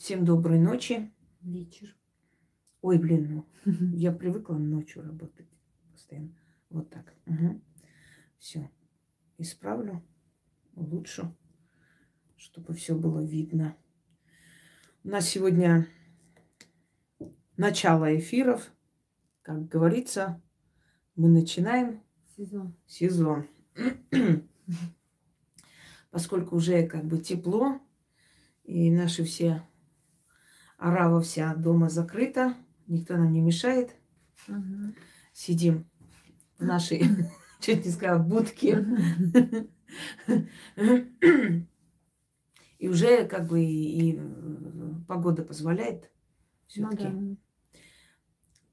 Всем доброй ночи. Вечер. Ой, блин, ну, я привыкла ночью работать постоянно. Вот так. Угу. Все. Исправлю, улучшу, чтобы все было видно. У нас сегодня начало эфиров. Как говорится, мы начинаем Сезон. сезон. Поскольку уже как бы тепло, и наши все Арава вся дома закрыта, никто нам не мешает. Мгм. Сидим в нашей, чуть не сказала, будке. И уже как бы и, и погода позволяет. Ну Все-таки. да.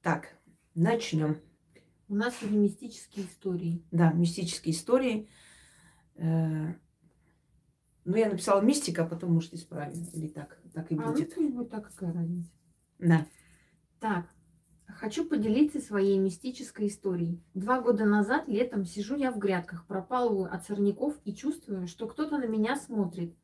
Так, начнем. У нас сегодня мистические истории. Да, мистические истории. Э, Ну, я написала мистика, а потом, может, исправим. Или так, так и А, будет. пусть будет так, какая разница. Да. Так, хочу поделиться своей мистической историей. Два года назад летом сижу я в грядках, пропалываю от сорняков и чувствую, что кто-то на меня смотрит.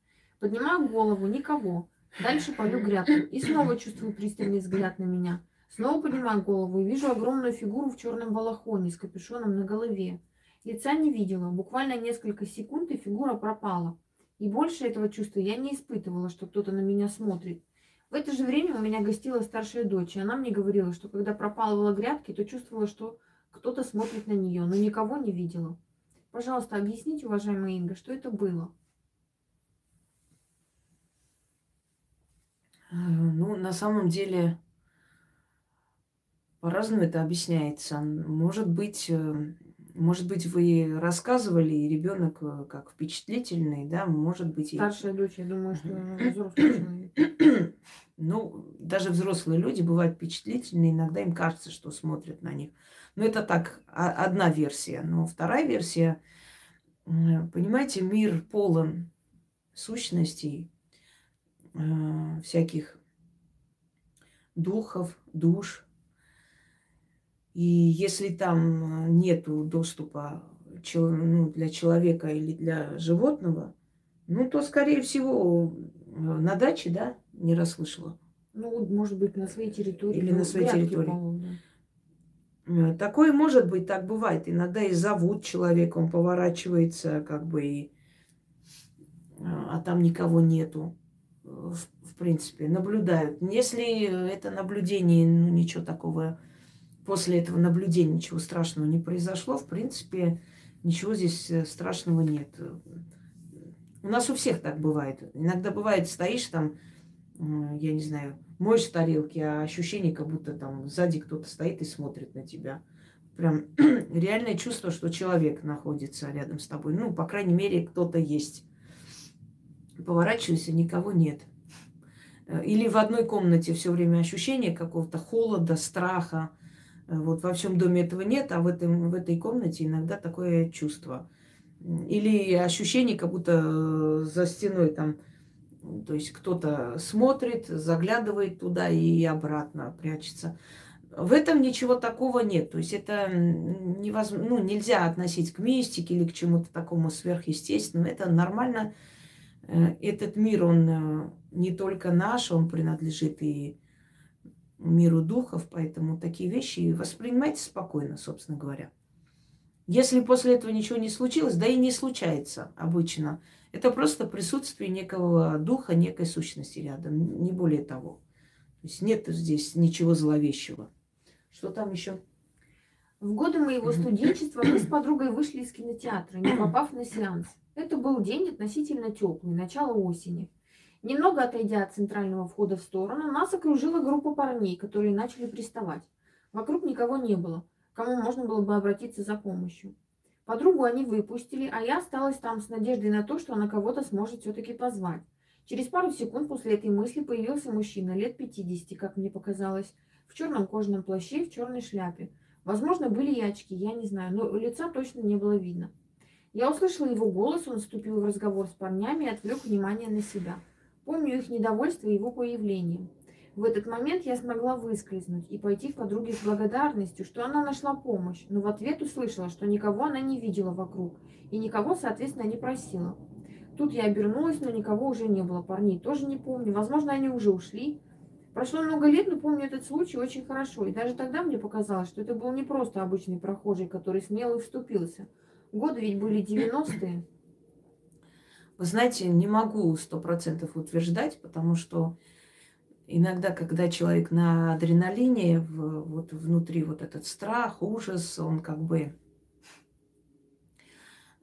Поднимаю голову, никого. Дальше полю грядку и снова чувствую пристальный взгляд на меня. Снова поднимаю голову и вижу огромную фигуру в черном балахоне с капюшоном на голове. Лица не видела. Буквально несколько секунд и фигура пропала. И больше этого чувства я не испытывала, что кто-то на меня смотрит. В это же время у меня гостила старшая дочь, и она мне говорила, что когда пропалывала грядки, то чувствовала, что кто-то смотрит на нее, но никого не видела. Пожалуйста, объясните, уважаемая Инга, что это было? Э, Ну, на самом деле, по-разному это объясняется. Может быть, э, может быть, вы рассказывали, и ребенок э, как впечатлительный, да, может быть, и Старшая дочь, я думаю, что человек. Ну, даже взрослые люди бывают впечатлительны, иногда им кажется, что смотрят на них. Но это так, а- одна версия. Но вторая версия, понимаете, мир полон сущностей, э, всяких духов, душ. И если там э, нету доступа ну, для человека или для животного, ну, то, скорее всего, э, на даче, да, не расслышала. Ну, может быть, на своей территории. Или ну, на своей территории. да. Э, Такое может быть, так бывает. Иногда и зовут человека, он поворачивается, как бы, и, э, а там никого нету. В, в принципе, наблюдают. Если это наблюдение, ну, ничего такого, после этого наблюдения ничего страшного не произошло, в принципе, ничего здесь э, страшного нет. У нас у всех так бывает. Иногда бывает, стоишь там, я не знаю, моешь тарелки, а ощущение, как будто там сзади кто-то стоит и смотрит на тебя. Прям реальное чувство, что человек находится рядом с тобой. Ну, по крайней мере, кто-то есть. Поворачивайся, никого нет. Э, Или в одной комнате все время ощущение какого-то холода, страха. Э, Вот во всем доме этого нет, а в, этом, в этой комнате иногда такое чувство. Или ощущение, как будто э, за стеной там, то есть кто-то смотрит, заглядывает туда и обратно прячется. В этом ничего такого нет. То есть это невозможно, ну, нельзя относить к мистике или к чему-то такому сверхъестественному. Это нормально. Э, Этот мир, он не только наш, он принадлежит и миру духов, поэтому такие вещи воспринимайте спокойно, собственно говоря. Если после этого ничего не случилось, да и не случается обычно, это просто присутствие некого духа, некой сущности рядом, не более того. То есть нет здесь ничего зловещего. Что там еще? В годы моего студенчества мы с подругой вышли из кинотеатра, не попав на сеанс. Это был день относительно теплый, начало осени. Немного отойдя от центрального входа в сторону, нас окружила группа парней, которые начали приставать. Вокруг никого не было, кому можно было бы обратиться за помощью. Подругу они выпустили, а я осталась там с надеждой на то, что она кого-то сможет все-таки позвать. Через пару секунд после этой мысли появился мужчина лет 50, как мне показалось, в черном кожаном плаще и в черной шляпе. Возможно, были и очки, я не знаю, но лица точно не было видно. Я услышала его голос, он вступил в разговор с парнями и отвлек внимание на себя. Помню их недовольство его появлением. В этот момент я смогла выскользнуть и пойти к подруге с благодарностью, что она нашла помощь, но в ответ услышала, что никого она не видела вокруг и никого, соответственно, не просила. Тут я обернулась, но никого уже не было. Парней тоже не помню. Возможно, они уже ушли. Прошло много лет, но помню этот случай очень хорошо. И даже тогда мне показалось, что это был не просто обычный прохожий, который смело вступился. Годы ведь были 90-е. Вы знаете, не могу сто процентов утверждать, потому что иногда, когда человек на адреналине, вот внутри вот этот страх, ужас, он как бы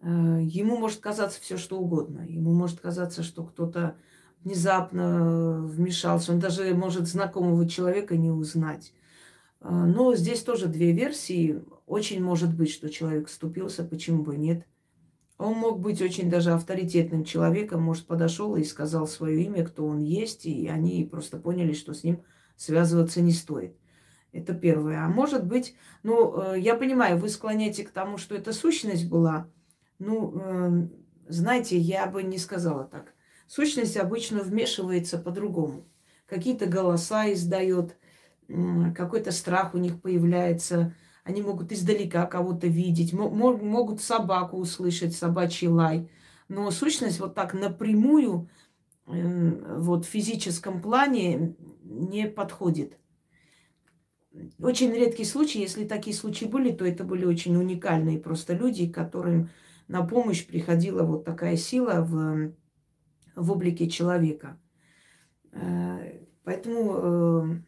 э, ему может казаться все что угодно. Ему может казаться, что кто-то внезапно вмешался. Он даже может знакомого человека не узнать. Э, но здесь тоже две версии. Очень может быть, что человек вступился, почему бы нет. Он мог быть очень даже авторитетным человеком, может, подошел и сказал свое имя, кто он есть, и они просто поняли, что с ним связываться не стоит. Это первое. А может быть, ну, э, я понимаю, вы склоняете к тому, что это сущность была. Ну, эм, знаете, я бы не сказала так. Сущность обычно вмешивается по-другому. Какие-то голоса издает, какой-то страх у них появляется – они могут издалека кого-то видеть, могут собаку услышать, собачий лай. Но сущность вот так напрямую, эм, вот в физическом плане не подходит. Очень редкий случай, если такие случаи были, то это были очень уникальные просто люди, которым на помощь приходила вот такая сила в, в облике человека. Э, поэтому э,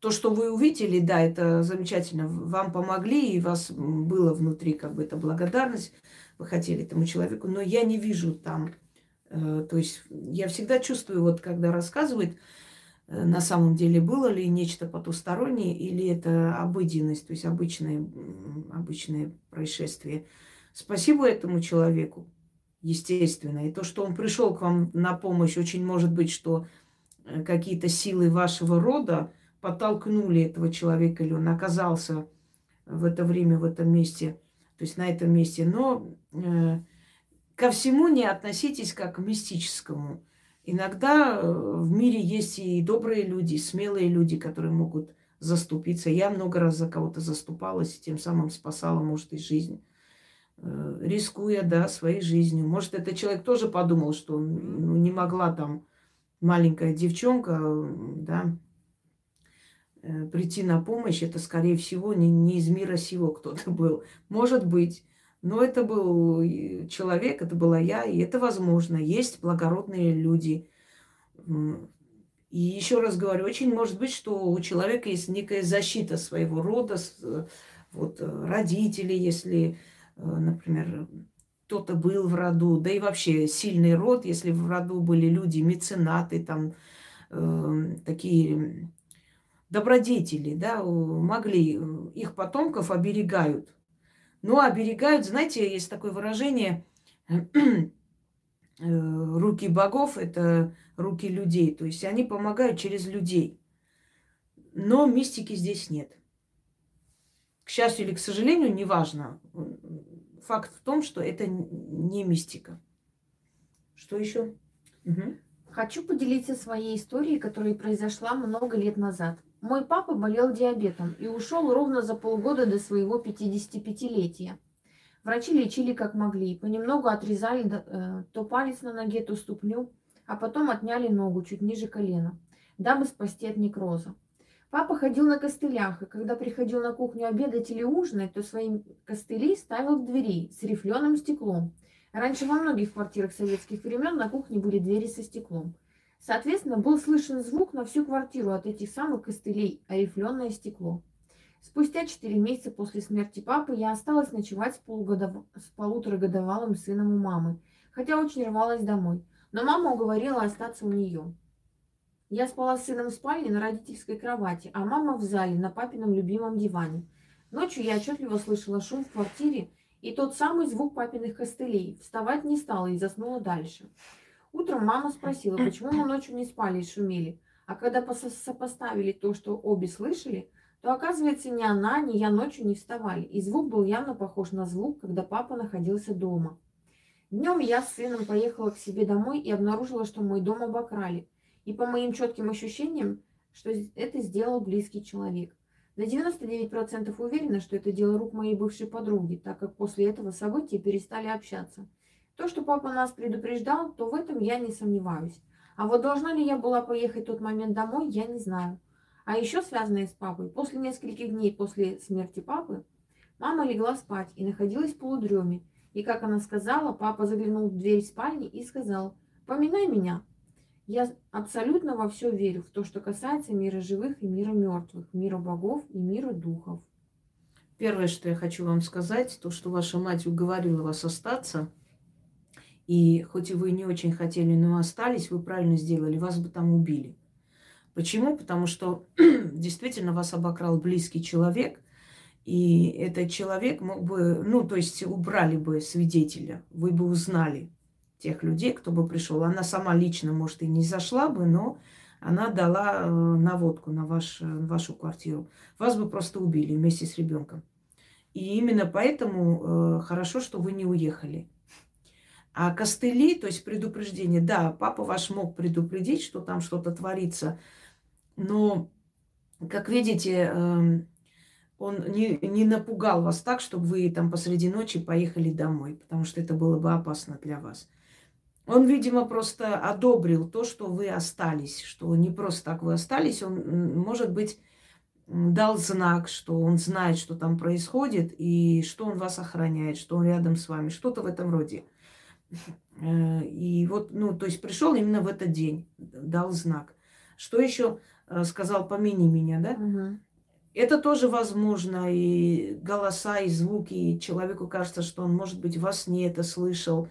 то, что вы увидели, да, это замечательно. Вам помогли, и вас было внутри как бы эта благодарность. Вы хотели этому человеку, но я не вижу там. Э, то есть я всегда чувствую, вот когда рассказывают, э, на самом деле было ли нечто потустороннее или это обыденность, то есть обычное, обычное происшествие. Спасибо этому человеку, естественно. И то, что он пришел к вам на помощь, очень может быть, что э, какие-то силы вашего рода, подтолкнули этого человека, или он оказался в это время в этом месте, то есть на этом месте. Но э, ко всему не относитесь как к мистическому. Иногда э, в мире есть и добрые люди, и смелые люди, которые могут заступиться. Я много раз за кого-то заступалась, и тем самым спасала, может, и жизнь. Э, рискуя, да, своей жизнью. Может, этот человек тоже подумал, что ну, не могла там маленькая девчонка, да, Э, прийти на помощь, это, скорее всего, не, не из мира сего кто-то был. Может быть. Но это был человек, это была я, и это возможно. Есть благородные люди. И еще раз говорю, очень может быть, что у человека есть некая защита своего рода, вот э, родители, если, э, например, кто-то был в роду, да и вообще сильный род, если в роду были люди, меценаты, там, э, такие добродетели, да, могли, э, их потомков оберегают. Но ну, оберегают, знаете, есть такое выражение, э, руки богов – это руки людей. То есть они помогают через людей. Но мистики здесь нет. К счастью или к сожалению, неважно. Факт в том, что это не мистика. Что еще? Угу. Хочу поделиться своей историей, которая произошла много лет назад. Мой папа болел диабетом и ушел ровно за полгода до своего 55-летия. Врачи лечили как могли, понемногу отрезали э, то палец на ноге, то ступню, а потом отняли ногу чуть ниже колена, дабы спасти от некроза. Папа ходил на костылях, и когда приходил на кухню обедать или ужинать, то свои костыли ставил в двери с рифленым стеклом. Раньше во многих квартирах советских времен на кухне были двери со стеклом. Соответственно, был слышен звук на всю квартиру от этих самых костылей, орифленное стекло. Спустя четыре месяца после смерти папы я осталась ночевать с, полугодов... с полуторагодовалым сыном у мамы, хотя очень рвалась домой. Но мама уговорила остаться у нее. Я спала с сыном в спальне на родительской кровати, а мама в зале на папином любимом диване. Ночью я отчетливо слышала шум в квартире и тот самый звук папиных костылей. Вставать не стала и заснула дальше. Утром мама спросила, почему мы ночью не спали и шумели. А когда сопоставили то, что обе слышали, то оказывается ни она, ни я ночью не вставали. И звук был явно похож на звук, когда папа находился дома. Днем я с сыном поехала к себе домой и обнаружила, что мой дом обокрали. И по моим четким ощущениям, что это сделал близкий человек. На 99% уверена, что это дело рук моей бывшей подруги, так как после этого события перестали общаться. То, что папа нас предупреждал, то в этом я не сомневаюсь. А вот должна ли я была поехать в тот момент домой, я не знаю. А еще связанное с папой, после нескольких дней после смерти папы, мама легла спать и находилась в полудреме. И, как она сказала, папа заглянул в дверь спальни и сказал, «Поминай меня». Я абсолютно во все верю, в то, что касается мира живых и мира мертвых, мира богов и мира духов. Первое, что я хочу вам сказать, то, что ваша мать уговорила вас остаться, и хоть вы не очень хотели, но остались, вы правильно сделали, вас бы там убили. Почему? Потому что действительно вас обокрал близкий человек, и этот человек мог бы, ну, то есть убрали бы свидетеля, вы бы узнали тех людей, кто бы пришел. Она сама лично, может, и не зашла бы, но она дала э, наводку на ваш, вашу квартиру. Вас бы просто убили вместе с ребенком. И именно поэтому э, хорошо, что вы не уехали. А костыли, то есть предупреждение, да, папа ваш мог предупредить, что там что-то творится, но, как видите, э, он не, не напугал вас так, чтобы вы там посреди ночи поехали домой, потому что это было бы опасно для вас. Он, видимо, просто одобрил то, что вы остались, что не просто так вы остались. Он, может быть, дал знак, что он знает, что там происходит, и что он вас охраняет, что он рядом с вами, что-то в этом роде. Э, и вот, ну, то есть пришел именно в этот день, дал знак. Что еще э, сказал, помяни меня, да? Угу. Это тоже возможно, и голоса, и звуки, и человеку кажется, что он, может быть, во сне это слышал,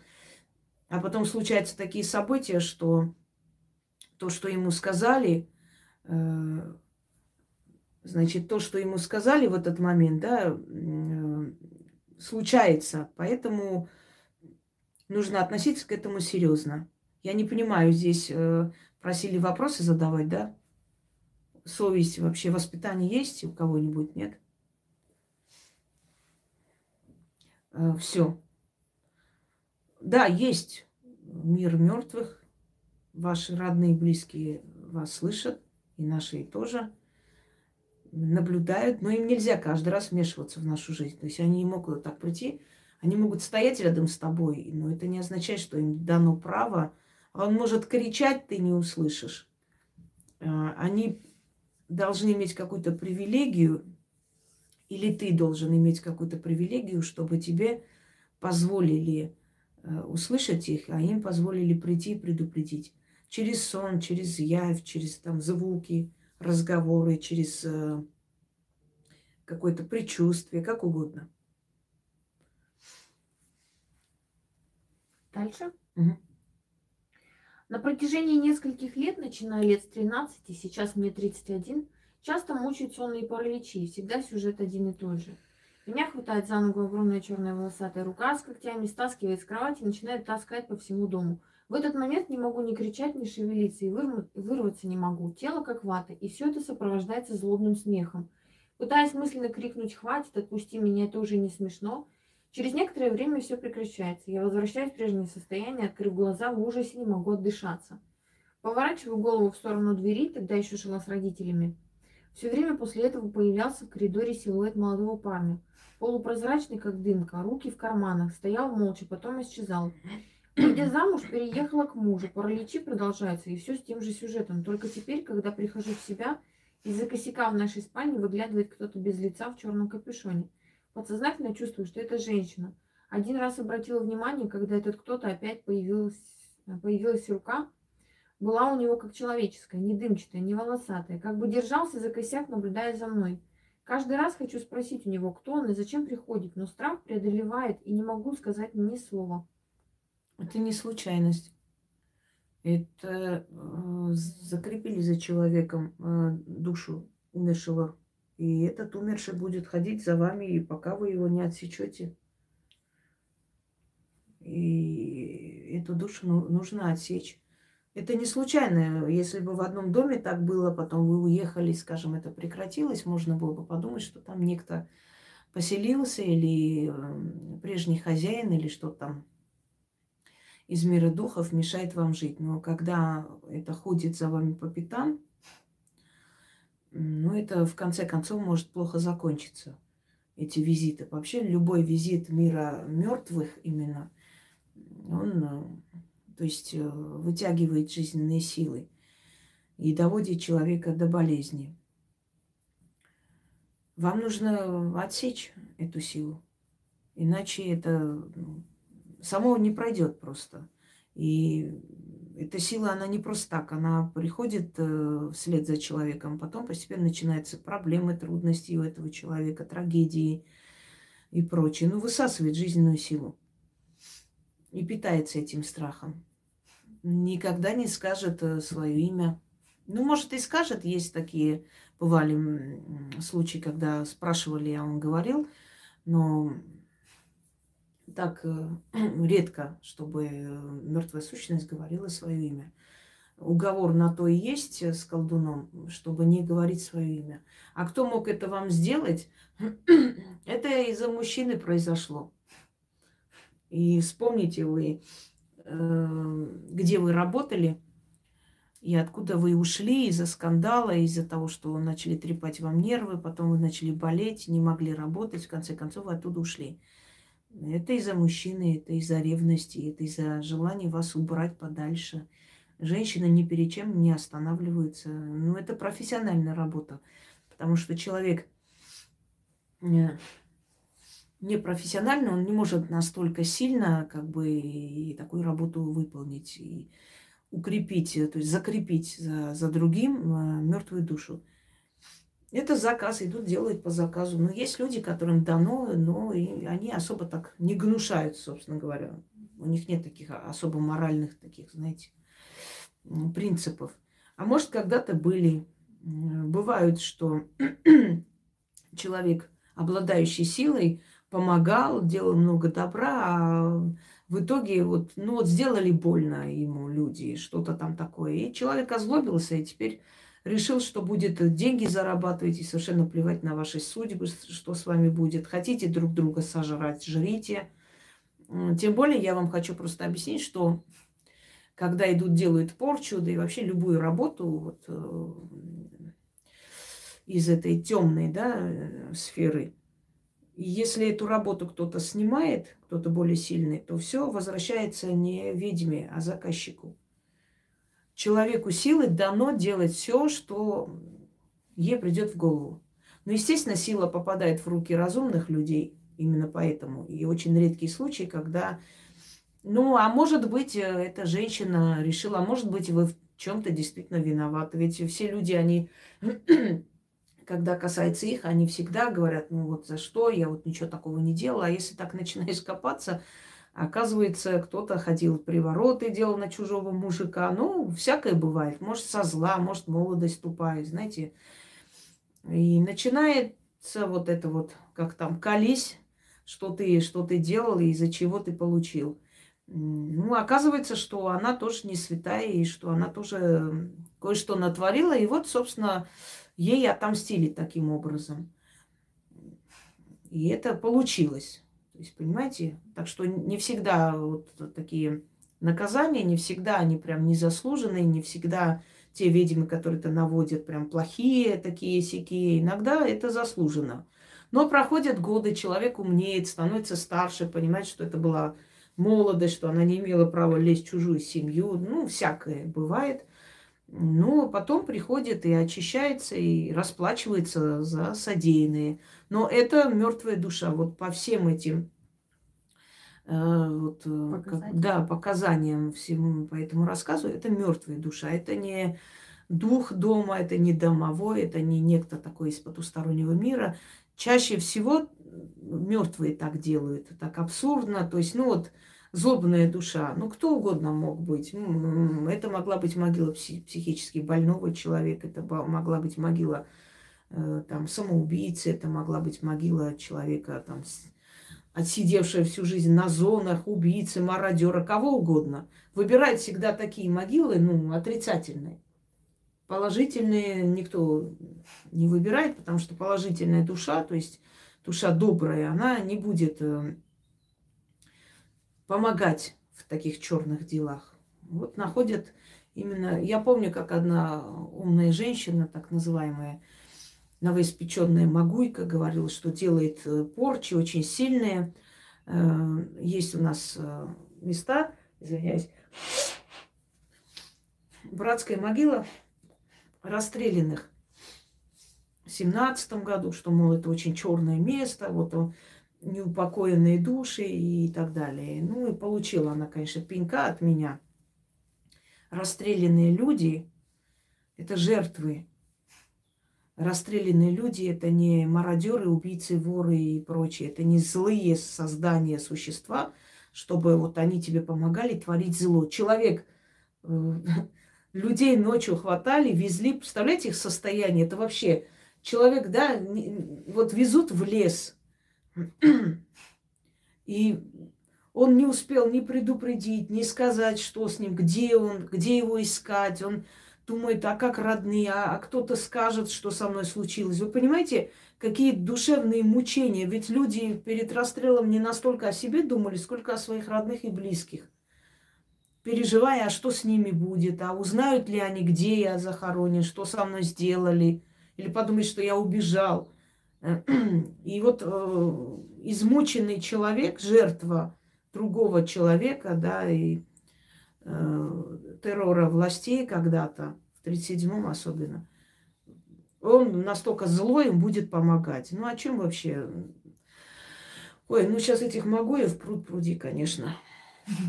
а потом случаются такие события, что то, что ему сказали, э, значит, то, что ему сказали в этот момент, да, случается. Поэтому нужно относиться к этому серьезно. Я не понимаю, здесь э, просили вопросы задавать, да? Совесть, вообще воспитание есть у кого-нибудь, нет? Э, Все. Да, есть мир мертвых. Ваши родные и близкие вас слышат, и наши тоже наблюдают, но им нельзя каждый раз вмешиваться в нашу жизнь. То есть они не могут так прийти, они могут стоять рядом с тобой, но это не означает, что им дано право. Он может кричать, ты не услышишь. А, они должны иметь какую-то привилегию, или ты должен иметь какую-то привилегию, чтобы тебе позволили Э, услышать их, а им позволили прийти и предупредить. Через сон, через явь, через там звуки, разговоры, через э, какое-то предчувствие, как угодно. Дальше. Угу. На протяжении нескольких лет, начиная лет с 13, сейчас мне 31, часто мучают сонные параличи, всегда сюжет один и тот же – меня хватает за ногу огромная черная волосатая рука с когтями, стаскивает с кровати и начинает таскать по всему дому. В этот момент не могу ни кричать, ни шевелиться, и вырваться не могу. Тело как вата, и все это сопровождается злобным смехом. Пытаясь мысленно крикнуть «хватит, отпусти меня, это уже не смешно», через некоторое время все прекращается. Я возвращаюсь в прежнее состояние, открыв глаза, в ужасе не могу отдышаться. Поворачиваю голову в сторону двери, тогда еще жила с родителями. Все время после этого появлялся в коридоре силуэт молодого парня полупрозрачный, как дымка, руки в карманах, стоял молча, потом исчезал. Выйдя замуж, переехала к мужу. Параличи продолжаются, и все с тем же сюжетом. Только теперь, когда прихожу в себя, из-за косяка в нашей спальне выглядывает кто-то без лица в черном капюшоне. Подсознательно чувствую, что это женщина. Один раз обратила внимание, когда этот кто-то опять появилась, появилась рука, была у него как человеческая, не дымчатая, не волосатая, как бы держался за косяк, наблюдая за мной. Каждый раз хочу спросить у него, кто он и зачем приходит, но страх преодолевает, и не могу сказать ни слова. Это не случайность. Это э, закрепили за человеком э, душу умершего. И этот умерший будет ходить за вами, и пока вы его не отсечете. И эту душу ну, нужно отсечь. Это не случайно. Если бы в одном доме так было, потом вы уехали, скажем, это прекратилось, можно было бы подумать, что там некто поселился или эм, прежний хозяин, или что там из мира духов мешает вам жить. Но когда это ходит за вами по пятам, ну, это в конце концов может плохо закончиться, эти визиты. Вообще любой визит мира мертвых именно – он, э, то есть, э, вытягивает жизненные силы и доводит человека до болезни. Вам нужно отсечь эту силу, иначе это ну, само не пройдет просто. И эта сила, она не просто так, она приходит э, вслед за человеком, потом постепенно начинаются проблемы, трудности у этого человека, трагедии и прочее. Ну, высасывает жизненную силу и питается этим страхом. Никогда не скажет э, свое имя. Ну, может, и скажет, есть такие, бывали случаи, когда спрашивали, а он говорил, но так э, редко, чтобы э, мертвая сущность говорила свое имя. Уговор на то и есть с колдуном, чтобы не говорить свое имя. А кто мог это вам сделать? это из-за мужчины произошло. И вспомните вы, э, где вы работали и откуда вы ушли из-за скандала, из-за того, что начали трепать вам нервы, потом вы начали болеть, не могли работать, в конце концов вы оттуда ушли. Это из-за мужчины, это из-за ревности, это из-за желания вас убрать подальше. Женщины ни перед чем не останавливаются. Ну, это профессиональная работа. Потому что человек э, непрофессионально, он не может настолько сильно как бы и такую работу выполнить и укрепить, то есть закрепить за, за другим э, мертвую душу. Это заказ, идут, делают по заказу. Но есть люди, которым дано, но и они особо так не гнушают, собственно говоря. У них нет таких особо моральных таких, знаете, принципов. А может, когда-то были. Бывают, что человек, обладающий силой, помогал, делал много добра, а в итоге вот, ну вот сделали больно ему люди, что-то там такое. И человек озлобился, и теперь решил, что будет деньги зарабатывать и совершенно плевать на ваши судьбы, что с вами будет. Хотите друг друга сожрать, жрите. Тем более я вам хочу просто объяснить, что когда идут, делают порчу, да и вообще любую работу вот, э, из этой темной да, э, сферы, если эту работу кто-то снимает, кто-то более сильный, то все возвращается не ведьме, а заказчику. Человеку силы дано делать все, что ей придет в голову. Но, естественно, сила попадает в руки разумных людей, именно поэтому. И очень редкие случаи, когда, ну, а может быть, э, эта женщина решила, а может быть, вы в чем-то действительно виноваты. Ведь все люди, они когда касается их, они всегда говорят, ну вот за что, я вот ничего такого не делала. А если так начинаешь копаться, оказывается, кто-то ходил привороты, делал на чужого мужика. Ну, всякое бывает. Может, со зла, может, молодость тупая, знаете. И начинается вот это вот, как там, колись, что ты, что ты делал и из-за чего ты получил. Ну, оказывается, что она тоже не святая, и что она тоже кое-что натворила. И вот, собственно, ей отомстили таким образом. И это получилось. То есть, понимаете, так что не всегда вот такие наказания, не всегда они прям незаслуженные, не всегда те ведьмы, которые это наводят, прям плохие такие сякие. Иногда это заслужено. Но проходят годы, человек умнеет, становится старше, понимает, что это была молодость, что она не имела права лезть в чужую семью. Ну, всякое бывает. Ну, потом приходит и очищается, и расплачивается за содеянные. Но это мертвая душа. Вот по всем этим э, вот, э, как, да, показаниям всему по этому рассказу, это мертвая душа. Это не дух дома, это не домовой, это не некто такой из потустороннего мира. Чаще всего мертвые так делают, так абсурдно. То есть, ну вот, злобная душа. Ну, кто угодно мог быть. Это могла быть могила психически больного человека, это могла быть могила там, самоубийцы, это могла быть могила человека, там, отсидевшая всю жизнь на зонах, убийцы, мародера, кого угодно. Выбирает всегда такие могилы, ну, отрицательные. Положительные никто не выбирает, потому что положительная душа, то есть душа добрая, она не будет э, помогать в таких черных делах. Вот находят именно... Я помню, как одна умная женщина, так называемая, новоиспеченная Магуйка, говорила, что делает э, порчи очень сильные. Э, есть у нас э, места, извиняюсь, братская могила расстрелянных в семнадцатом году, что, мол, это очень черное место, вот он, неупокоенные души и так далее. Ну и получила она, конечно, пинка от меня. Расстрелянные люди – это жертвы. Расстрелянные люди – это не мародеры, убийцы, воры и прочее. Это не злые создания, существа, чтобы вот они тебе помогали творить зло. Человек э, людей ночью хватали, везли. Представляете их состояние? Это вообще человек, да, вот везут в лес. И он не успел ни предупредить, ни сказать, что с ним, где он, где его искать. Он думает, а как родные, а, а кто-то скажет, что со мной случилось. Вы понимаете, какие душевные мучения. Ведь люди перед расстрелом не настолько о себе думали, сколько о своих родных и близких переживая, а что с ними будет, а узнают ли они, где я захоронен, что со мной сделали, или подумают, что я убежал. И вот э, измученный человек, жертва другого человека, да, и террора властей когда-то, в 37-м особенно, он настолько злой, им будет помогать. Ну, о чем вообще? Ой, ну сейчас этих могуев пруд пруди, конечно.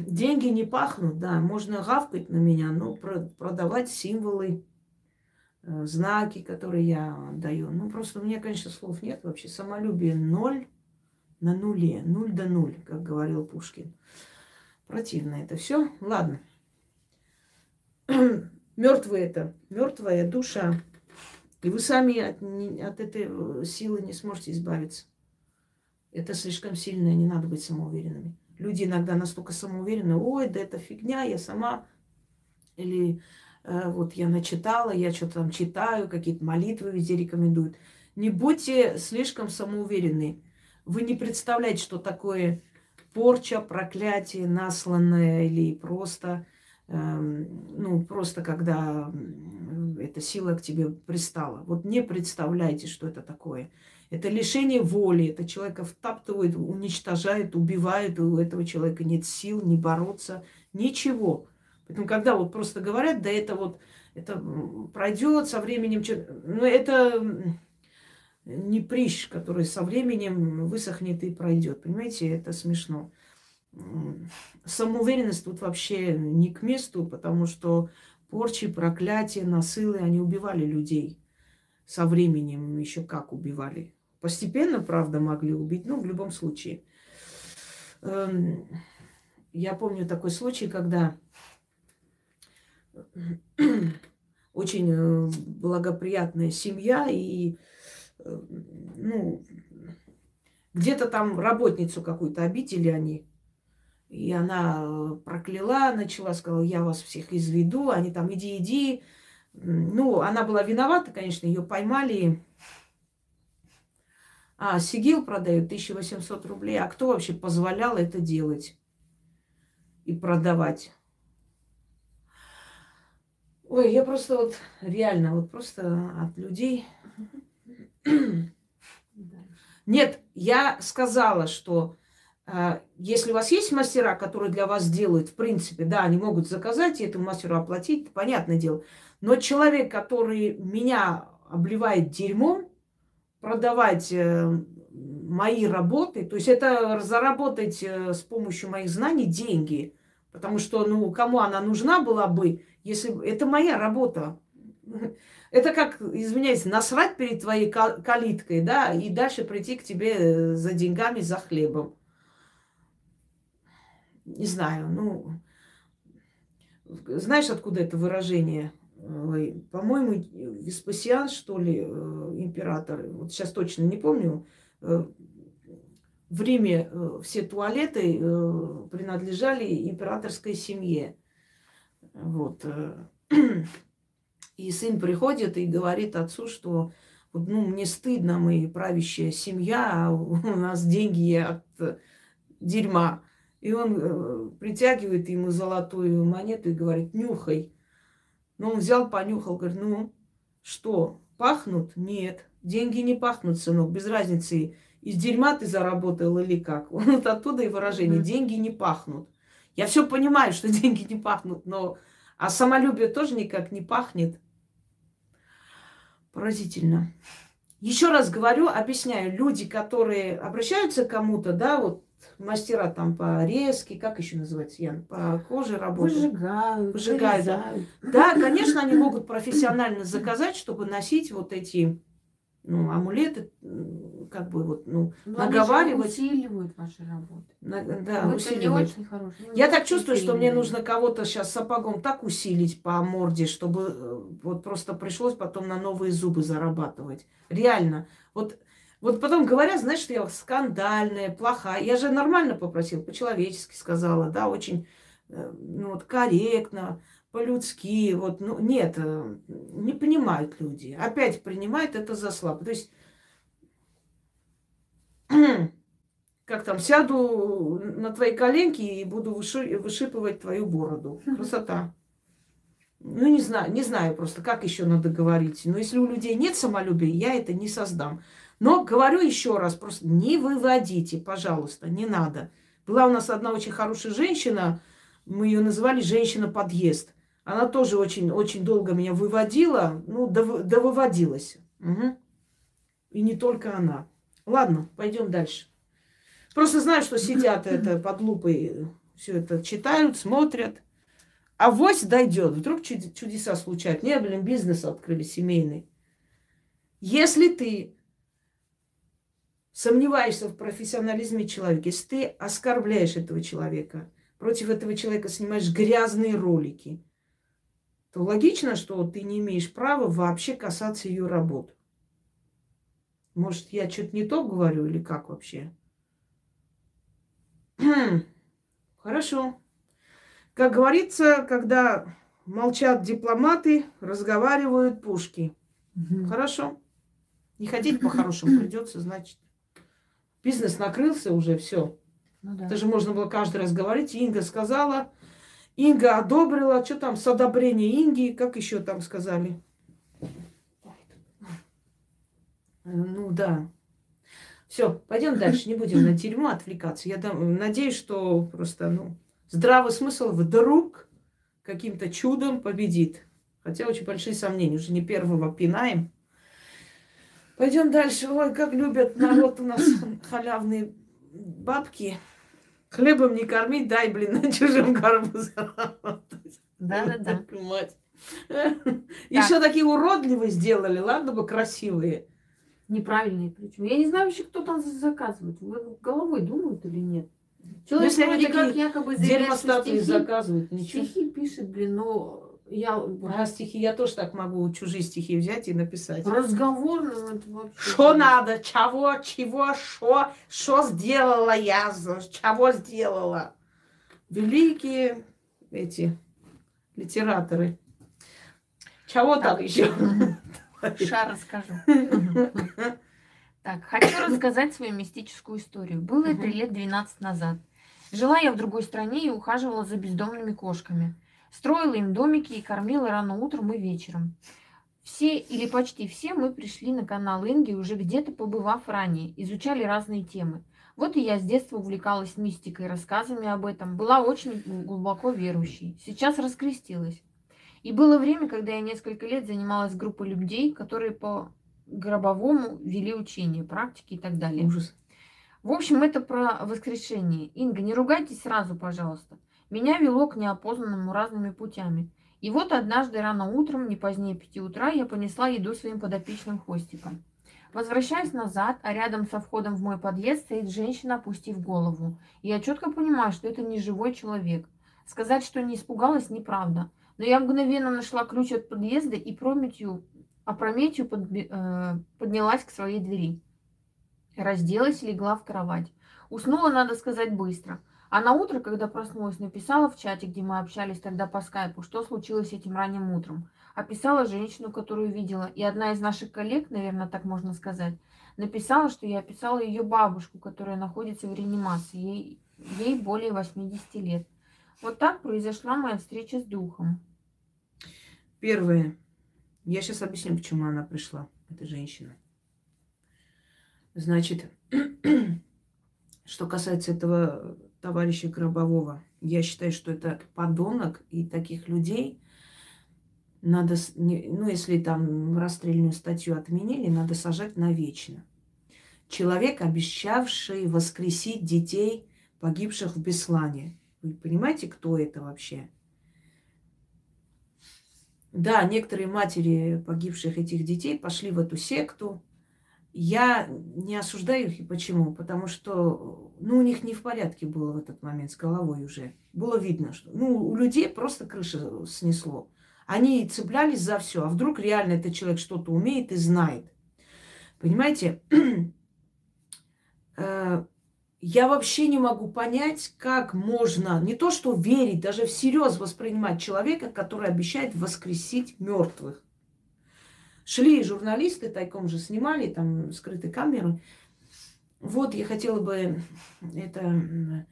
Деньги не пахнут, да, можно гавкать на меня, но продавать символы, э, знаки, которые я даю. Ну, просто у меня, конечно, слов нет вообще. Самолюбие ноль на нуле, нуль до нуль, как говорил Пушкин. Противно это все. Ладно. Мертвый это, мертвая душа. И вы сами от, от этой э, силы не сможете избавиться. Это слишком сильное, не надо быть самоуверенными. Люди иногда настолько самоуверены, ой, да это фигня, я сама, или э, вот я начитала, я что-то там читаю, какие-то молитвы везде рекомендуют. Не будьте слишком самоуверенны. Вы не представляете, что такое порча, проклятие, насланное или просто, ну, просто когда эта сила к тебе пристала. Вот не представляете, что это такое. Это лишение воли. Это человека втаптывает, уничтожает, убивает. У этого человека нет сил не бороться, ничего. Поэтому, когда вот просто говорят, да это вот, это пройдет со временем, ну это не прищ, который со временем высохнет и пройдет. Понимаете, это смешно. Самоуверенность тут вообще не к месту, потому что порчи, проклятия, насылы, они убивали людей со временем, еще как убивали. Постепенно, правда, могли убить, но в любом случае. Эм, я помню такой случай, когда очень э, благоприятная семья и э, ну, где-то там работницу какую-то обидели они. И она прокляла, начала, сказала, я вас всех изведу. Они там, иди, иди. Ну, она была виновата, конечно, ее поймали, а, Сигил продают 1800 рублей. А кто вообще позволял это делать и продавать? Ой, я просто вот реально, вот просто от людей... Нет, я сказала, что э, если у вас есть мастера, которые для вас делают, в принципе, да, они могут заказать и этому мастеру оплатить, понятное дело. Но человек, который меня обливает дерьмом, продавать э, мои работы, то есть это заработать э, с помощью моих знаний деньги, потому что, ну, кому она нужна была бы, если это моя работа. Это как, извиняюсь, насрать перед твоей калиткой, да, и дальше прийти к тебе э, за деньгами, за хлебом. Не знаю, ну, знаешь, откуда это выражение? по-моему, Веспасиан, что ли, э, император, вот сейчас точно не помню, э, в Риме э, все туалеты принадлежали императорской семье. Вот. И сын приходит и говорит отцу, что ну, мне стыдно, мы правящая семья, а у нас деньги от дерьма. И он притягивает ему золотую монету и говорит, нюхай. Ну, он взял, понюхал, говорит, ну, что, пахнут? Нет. Деньги не пахнут, сынок, без разницы, из дерьма ты заработал или как. Вот оттуда и выражение, деньги не пахнут. Я все понимаю, что деньги не пахнут, но а самолюбие тоже никак не пахнет. Поразительно. Еще раз говорю, объясняю, люди, которые обращаются к кому-то, да, вот мастера там по резке, как еще называется, Ян, по коже работают. Выжигают, Выжигают, да. Да, конечно, они могут профессионально заказать, чтобы носить вот эти ну, амулеты, как бы вот, ну, Но они же наговаривать. усиливают ваши работы. на- да, Ну, это не очень. Ну, Я так чувствую, что мне нужно кого-то сейчас сапогом так усилить по морде, чтобы э, вот просто пришлось потом на новые зубы зарабатывать. Реально. Вот, вот потом говорят, знаешь, что я скандальная, плохая. Я же нормально попросила, по-человечески сказала, да, очень э, ну, вот, корректно, по-людски. Вот, ну, нет, э, не понимают люди. Опять принимают это за слабо. То есть как там, сяду на твои коленки и буду выши- вышипывать твою бороду. Красота. Ну, не знаю, не знаю просто, как еще надо говорить. Но если у людей нет самолюбия, я это не создам. Но говорю еще раз, просто не выводите, пожалуйста, не надо. Была у нас одна очень хорошая женщина, мы ее называли женщина-подъезд. Она тоже очень, очень долго меня выводила, ну, дов- довыводилась. Мгм. И не только она. Ладно, пойдем дальше. Просто знаю, что сидят это под лупой, все это читают, смотрят. А вось дойдет. Вдруг чуд- чудеса случаются. Не, блин, бизнес открыли семейный. Если ты сомневаешься в профессионализме человека, если ты оскорбляешь этого человека, против этого человека снимаешь грязные ролики, то логично, что ты не имеешь права вообще касаться ее работ. Может, я что-то не то говорю или как вообще? Хорошо. Как говорится, когда молчат дипломаты, разговаривают пушки. Хорошо. Не хотите по-хорошему придется, значит. Бизнес накрылся уже, все. Ну да. Это же можно было каждый раз говорить. Инга сказала, Инга одобрила. Что там с одобрения Инги? Как еще там сказали? Э, Ну да. Все, пойдем дальше. Не будем на тюрьму отвлекаться. Я дам- надеюсь, что просто ну, здравый смысл вдруг каким-то чудом победит. Хотя очень большие сомнения. Уже не первого пинаем. Пойдем дальше. Ой, как любят народ у нас халявные бабки. Хлебом не кормить, дай, блин, на чужом горбу заработать. Да-да-да. Мать. Еще такие уродливые сделали, ладно бы красивые. Неправильные причем. Я не знаю вообще, кто там за- заказывает. Вы головой думают или нет? Человек если они вроде как якобы заявляет, что стихи, заказывают, ничего. стихи пишет, блин, но я А стихи, я тоже так могу чужие стихи взять и написать. разговорным это вообще. Что надо, чего, чего, что, что сделала я, чего сделала. Великие эти литераторы. Чего так Так. еще? Ша расскажу. Так, хочу рассказать свою мистическую историю. Было это лет 12 назад. Жила я в другой стране и ухаживала за бездомными кошками. Строила им домики и кормила рано утром и вечером. Все или почти все мы пришли на канал Инги, уже где-то побывав ранее, изучали разные темы. Вот и я с детства увлекалась мистикой, рассказами об этом, была очень глубоко верующей. Сейчас раскрестилась. И было время, когда я несколько лет занималась группой людей, которые по гробовому вели учения, практики и так далее. Ужас. В общем, это про воскрешение. Инга, не ругайтесь сразу, пожалуйста. Меня вело к неопознанному разными путями. И вот однажды рано утром, не позднее пяти утра, я понесла еду своим подопечным хвостиком. Возвращаюсь назад, а рядом со входом в мой подъезд стоит женщина, опустив голову. Я четко понимаю, что это не живой человек. Сказать, что не испугалась, неправда. Но я мгновенно нашла ключ от подъезда и прометью, опрометью подби- э, поднялась к своей двери. Разделась и легла в кровать. Уснула, надо сказать, быстро. А на утро, когда проснулась, написала в чате, где мы общались тогда по скайпу, что случилось этим ранним утром. Описала женщину, которую видела. И одна из наших коллег, наверное, так можно сказать, написала, что я описала ее бабушку, которая находится в реанимации. Ей, ей более 80 лет. Вот так произошла моя встреча с духом. Первое. Я сейчас объясню, почему она пришла, эта женщина. Значит, что касается этого товарища Гробового, Я считаю, что это подонок, и таких людей надо, ну, если там расстрельную статью отменили, надо сажать навечно. Человек, обещавший воскресить детей, погибших в Беслане. Вы понимаете, кто это вообще? Да, некоторые матери погибших этих детей пошли в эту секту. Я не осуждаю их. И почему? Потому что ну, у них не в порядке было в этот момент с головой уже. Было видно, что ну, у людей просто крыша снесло. Они цеплялись за все. А вдруг реально этот человек что-то умеет и знает. Понимаете? Э, я вообще не могу понять, как можно не то что верить, даже всерьез воспринимать человека, который обещает воскресить мертвых. Шли журналисты, тайком же снимали, там скрытые камеры. Вот я хотела бы это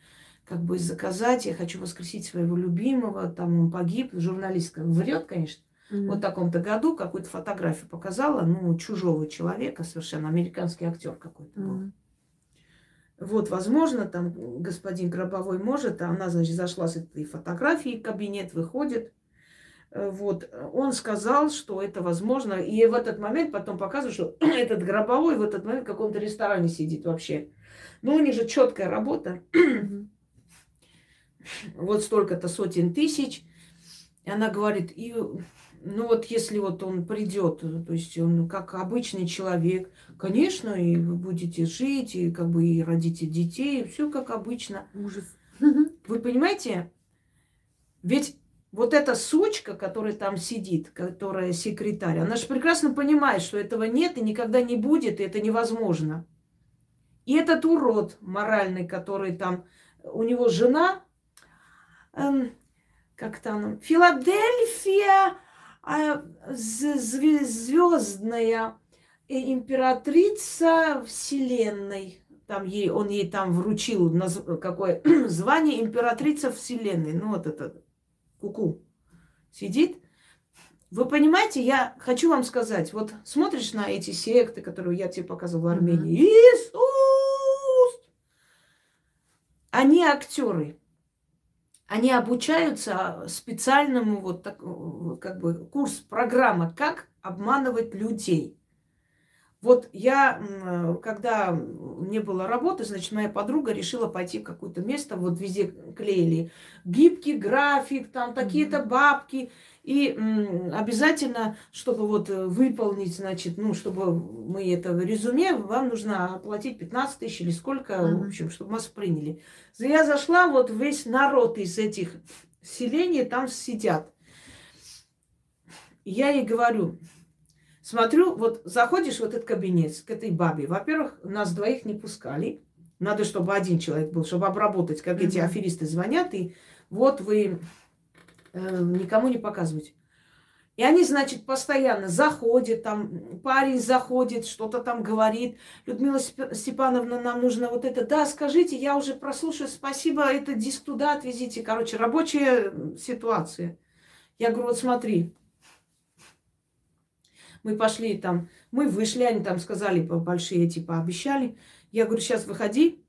как бы заказать, я хочу воскресить своего любимого, там он погиб, журналистка врет, конечно. Mm-hmm. Вот в таком-то году какую-то фотографию показала, ну, чужого человека, совершенно американский актер какой-то был. Mm-hmm. Вот, возможно, там господин Гробовой может, а она, значит, зашла с этой фотографией, кабинет выходит. Э, вот, он сказал, что это возможно. И в этот момент потом показывают, что этот Гробовой в этот момент в каком-то ресторане сидит вообще. Ну, у них же четкая работа. вот столько-то сотен тысяч. И она говорит, и ну вот если вот он придет, то есть он как обычный человек, конечно, и вы будете жить, и как бы и родите детей, все как обычно. Ужас. Вы понимаете? Ведь вот эта сучка, которая там сидит, которая секретарь, она же прекрасно понимает, что этого нет и никогда не будет, и это невозможно. И этот урод моральный, который там, у него жена, эм, как там, Филадельфия, а звездная императрица Вселенной. Там ей, он ей там вручил какое звание императрица Вселенной. Ну, вот это куку сидит. Вы понимаете, я хочу вам сказать, вот смотришь на эти секты, которые я тебе показывала в Армении, Иисус! Они актеры они обучаются специальному вот так, как бы курс, программа, как обманывать людей. Вот я, когда не было работы, значит, моя подруга решила пойти в какое-то место, вот везде клеили гибкий график, там такие-то бабки. И обязательно, чтобы вот выполнить, значит, ну, чтобы мы это в резюме, вам нужно оплатить 15 тысяч или сколько, mm-hmm. в общем, чтобы вас приняли. Я зашла, вот весь народ из этих селений там сидят. Я ей говорю, смотрю, вот заходишь в этот кабинет к этой бабе. Во-первых, нас двоих не пускали. Надо, чтобы один человек был, чтобы обработать, как mm-hmm. эти аферисты звонят, и вот вы Э, никому не показывать. И они, значит, постоянно заходят, там парень заходит, что-то там говорит. Людмила Степановна, нам нужно вот это. Да, скажите, я уже прослушаю, спасибо, это диск туда отвезите. Короче, рабочая ситуация. Я говорю, вот смотри, мы пошли там, мы вышли, они там сказали, большие типа обещали. Я говорю, сейчас выходи.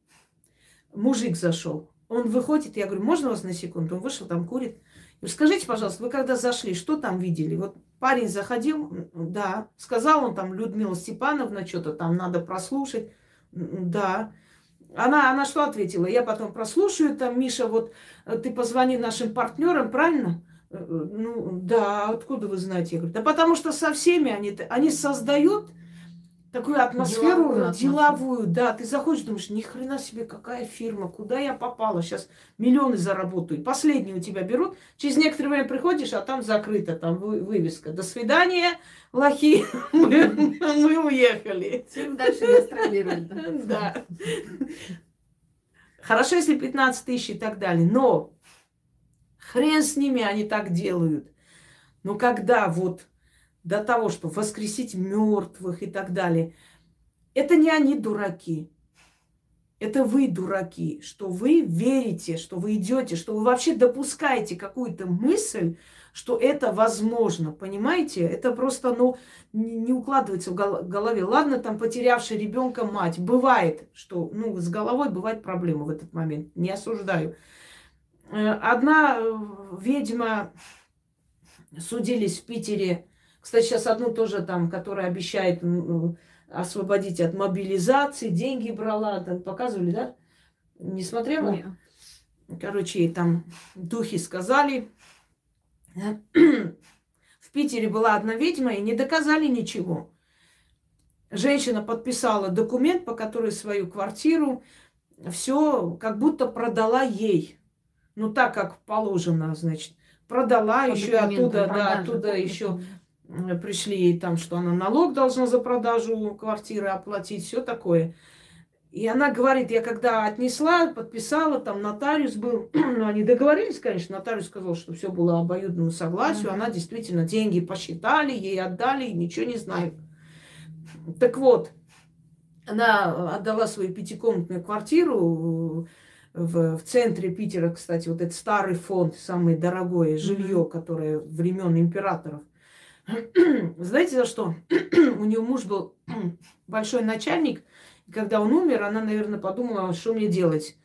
Мужик зашел. Он выходит, я говорю, можно вас на секунду? Он вышел, там курит. Скажите, пожалуйста, вы когда зашли, что там видели? Вот парень заходил, да, сказал он там, Людмила Степановна, что-то там надо прослушать, да. Она, она что ответила? Я потом прослушаю, там, Миша, вот э, ты позвони нашим партнерам, правильно? Ну, да, откуда вы знаете? Я говорю, да потому что со всеми они, они создают такую атмосферу деловую, деловую, да, ты заходишь, думаешь, ни хрена себе, какая фирма, куда я попала, сейчас миллионы заработаю. Последний у тебя берут, через некоторое время приходишь, а там закрыто, там вывеска. До свидания, лохи, мы уехали. Чем дальше гастролировать. Да. Хорошо, если 15 тысяч и так далее, но хрен с ними, они так делают. Но когда вот до того, чтобы воскресить мертвых и так далее. Это не они дураки. Это вы дураки, что вы верите, что вы идете, что вы вообще допускаете какую-то мысль, что это возможно. Понимаете? Это просто, ну, не укладывается в голове. Ладно, там потерявший ребенка мать. Бывает, что, ну, с головой бывает проблема в этот момент. Не осуждаю. Э, одна э, ведьма судились в Питере. Кстати, сейчас одну тоже там, которая обещает освободить от мобилизации, деньги брала, там показывали, да? Не смотрела? Нет. Короче, там духи сказали. В Питере была одна ведьма, и не доказали ничего. Женщина подписала документ, по которой свою квартиру все как будто продала ей. Ну, так как положено, значит. Продала, по еще оттуда, да, оттуда еще пришли там, что она налог должна за продажу квартиры оплатить, все такое. И она говорит, я когда отнесла, подписала, там нотариус был, ну, они договорились, конечно, нотариус сказал, что все было обоюдному согласию, mm-hmm. она действительно деньги посчитали, ей отдали, ничего не знает. Так вот, она отдала свою пятикомнатную квартиру в, в центре Питера, кстати, вот этот старый фонд, самое дорогое жилье, которое времен императоров. Знаете за что? У нее муж был большой начальник, и когда он умер, она, наверное, подумала, что мне делать?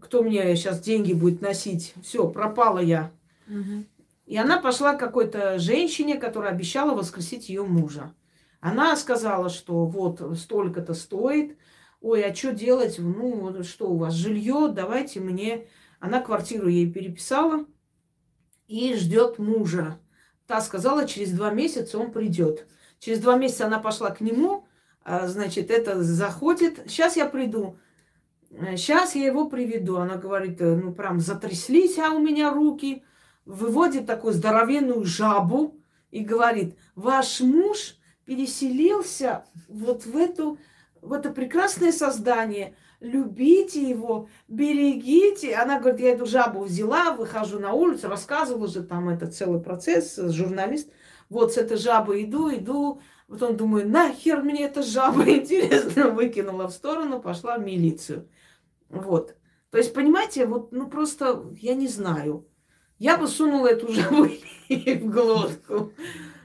Кто мне сейчас деньги будет носить? Все, пропала я. Угу. И она пошла к какой-то женщине, которая обещала воскресить ее мужа. Она сказала, что вот столько-то стоит. Ой, а что делать? Ну, что у вас, жилье? Давайте мне. Она квартиру ей переписала и ждет мужа. Та сказала, через два месяца он придет. Через два месяца она пошла к нему, а, значит, это заходит. Сейчас я приду. Сейчас я его приведу. Она говорит, э, ну прям затряслись, а у меня руки. Выводит такую здоровенную жабу и говорит, ваш муж переселился вот в эту в это прекрасное создание. Любите его, берегите. Она говорит, я эту жабу взяла, выхожу на улицу, рассказывала же там этот целый процесс, журналист. Вот с этой жабой иду, иду, Потом думаю, нахер мне эта жаба интересно, выкинула в сторону, пошла в милицию. Вот. То есть, понимаете, вот, ну просто, я не знаю. Я бы сунула эту жабу в глотку.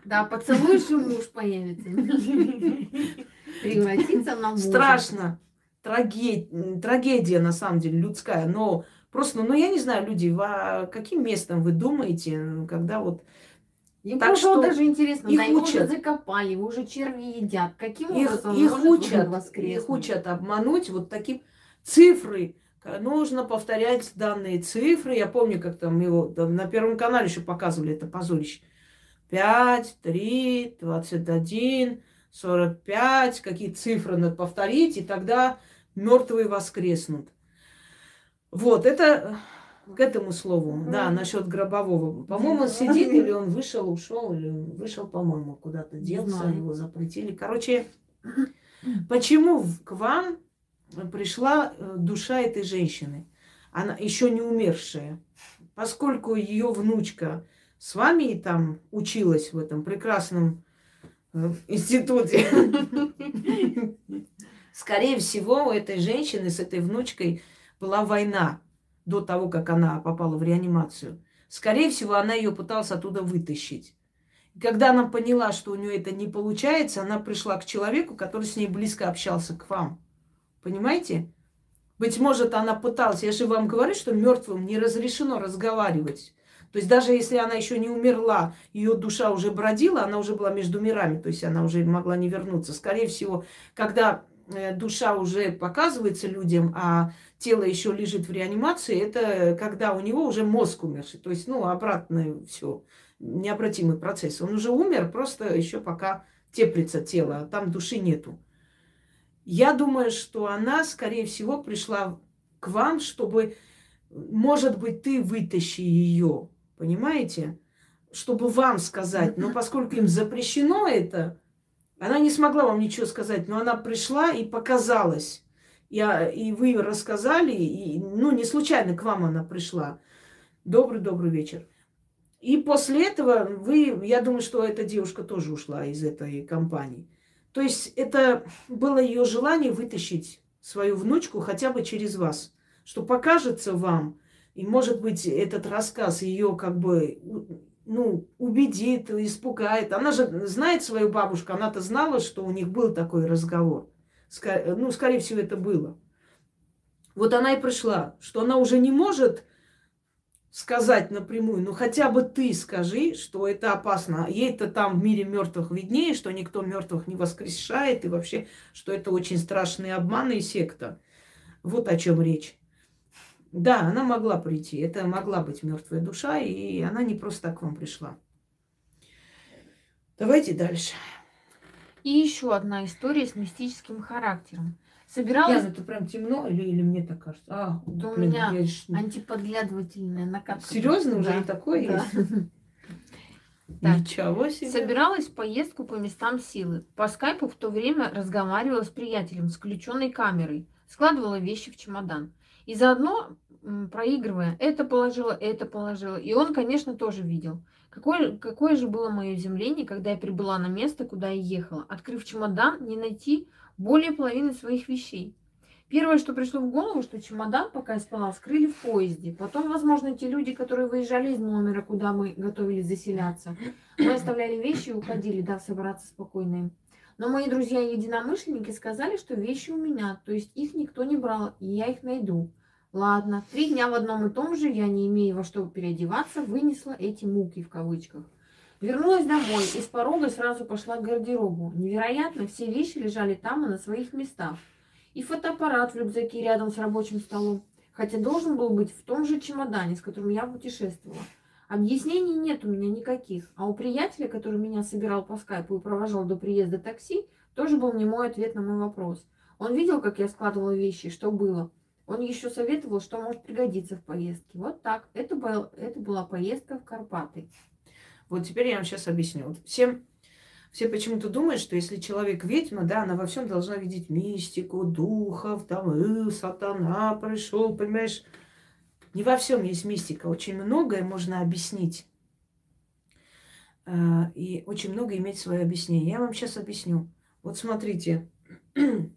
Да, поцелуешь, и муж появится. Превратится на мужа. Страшно. Трагедия, трагедия, на самом деле, людская. Но просто, ну, я не знаю, люди, а каким местом вы думаете, когда вот им так что даже интересно, их да, его учат. уже закопали, его уже черви едят. Каким их, образом их учат, их учат обмануть вот таким цифры. Нужно повторять данные цифры. Я помню, как там его на Первом канале еще показывали это позорище. 5, 3, 21, 45, какие цифры надо повторить, и тогда мертвые воскреснут. Вот, это к этому слову, mm. да, насчет гробового. По-моему, он сидит или он вышел, ушел, или вышел, по-моему, куда-то делся, его запретили. Короче, почему к вам пришла э, душа этой женщины? Она еще не умершая. Поскольку ее внучка с вами там училась в этом прекрасном э, институте, скорее всего, у этой женщины с этой внучкой была война до того, как она попала в реанимацию. Скорее всего, она ее пыталась оттуда вытащить. И когда она поняла, что у нее это не получается, она пришла к человеку, который с ней близко общался, к вам. Понимаете? Быть может, она пыталась, я же вам говорю, что мертвым не разрешено разговаривать. То есть даже если она еще не умерла, ее душа уже бродила, она уже была между мирами, то есть она уже могла не вернуться. Скорее всего, когда Э, душа уже показывается людям, а тело еще лежит в реанимации, это когда у него уже мозг умерший. То есть, ну, обратно все, необратимый процесс. Он уже умер, просто еще пока теплится тело, а там души нету. Я думаю, что она, скорее всего, пришла к вам, чтобы, может быть, ты вытащи ее, понимаете? Чтобы вам сказать. Но поскольку им запрещено это, она не смогла вам ничего сказать, но она пришла и показалась. Я, и вы рассказали, и, ну, не случайно к вам она пришла. Добрый-добрый вечер. И после этого вы, я думаю, что эта девушка тоже ушла из этой компании. То есть это было ее желание вытащить свою внучку хотя бы через вас, что покажется вам, и может быть этот рассказ ее как бы ну, убедит, испугает. Она же знает свою бабушку, она-то знала, что у них был такой разговор. Ну, скорее всего, это было. Вот она и пришла, что она уже не может сказать напрямую, ну хотя бы ты скажи, что это опасно. Ей-то там в мире мертвых виднее, что никто мертвых не воскрешает, и вообще, что это очень страшный обман и секта. Вот о чем речь. Да, она могла прийти. Это могла быть мертвая душа, и она не просто так к вам пришла. Давайте дальше. И еще одна история с мистическим характером. Собиралась... Яна, это прям темно или, или мне так кажется? А, да у меня ж... антиподглядывательная накатка. Серьезно? Уже и такое да. есть? Так, Ничего себе. Собиралась в поездку по местам силы. По скайпу в то время разговаривала с приятелем с включенной камерой. Складывала вещи в чемодан. И заодно проигрывая, это положила, это положила. И он, конечно, тоже видел. Какое, какое же было мое изумление, когда я прибыла на место, куда я ехала. Открыв чемодан, не найти более половины своих вещей. Первое, что пришло в голову, что чемодан, пока я спала, вскрыли в поезде. Потом, возможно, те люди, которые выезжали из номера, куда мы готовились заселяться, мы оставляли вещи и уходили, дав собраться спокойно Но мои друзья-единомышленники сказали, что вещи у меня, то есть их никто не брал, и я их найду. Ладно, три дня в одном и том же, я не имея во что переодеваться, вынесла эти муки в кавычках. Вернулась домой и с порога сразу пошла к гардеробу. Невероятно, все вещи лежали там и на своих местах. И фотоаппарат в рюкзаке рядом с рабочим столом, хотя должен был быть в том же чемодане, с которым я путешествовала. Объяснений нет у меня никаких, а у приятеля, который меня собирал по скайпу и провожал до приезда такси, тоже был не мой ответ на мой вопрос. Он видел, как я складывала вещи, что было. Он еще советовал, что может пригодиться в поездке. Вот так. Это, был, это была поездка в Карпаты. Вот теперь я вам сейчас объясню. Вот всем, все почему-то думают, что если человек ведьма, да, она во всем должна видеть мистику, духов, там, э, сатана пришел, понимаешь? Не во всем есть мистика. Очень многое можно объяснить. Э, и очень много иметь свое объяснение. Я вам сейчас объясню. Вот смотрите.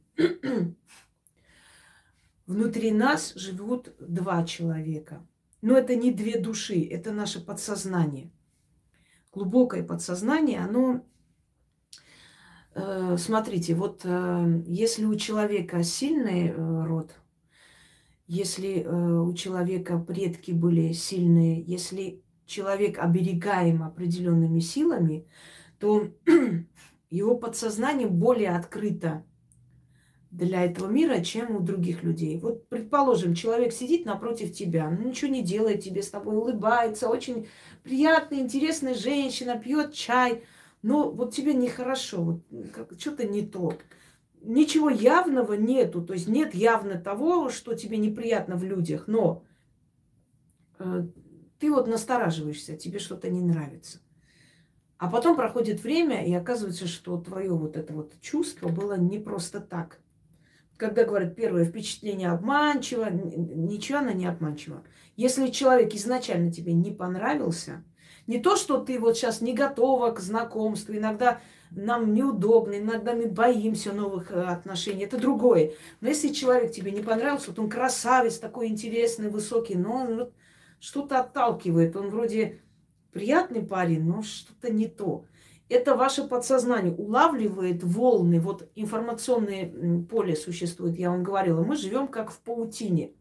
Внутри нас живут два человека. Но это не две души, это наше подсознание. Глубокое подсознание, оно... Э, смотрите, вот э, если у человека сильный род, если э, у человека предки были сильные, если человек оберегаем определенными силами, то его подсознание более открыто для этого мира, чем у других людей. Вот, предположим, человек сидит напротив тебя, ну, ничего не делает тебе, с тобой улыбается, очень приятная, интересная женщина, пьет чай, но вот тебе нехорошо, вот, что-то не то. Ничего явного нету, то есть нет явно того, что тебе неприятно в людях, но э, ты вот настораживаешься, тебе что-то не нравится. А потом проходит время, и оказывается, что твое вот это вот чувство было не просто так когда говорят первое впечатление обманчиво, ничего она не обманчива. Если человек изначально тебе не понравился, не то, что ты вот сейчас не готова к знакомству, иногда нам неудобно, иногда мы боимся новых э, отношений, это другое. Но если человек тебе не понравился, вот он красавец, такой интересный, высокий, но он вот что-то отталкивает, он вроде приятный парень, но что-то не то это ваше подсознание улавливает волны. Вот информационное поле существует, я вам говорила. Мы живем как в паутине.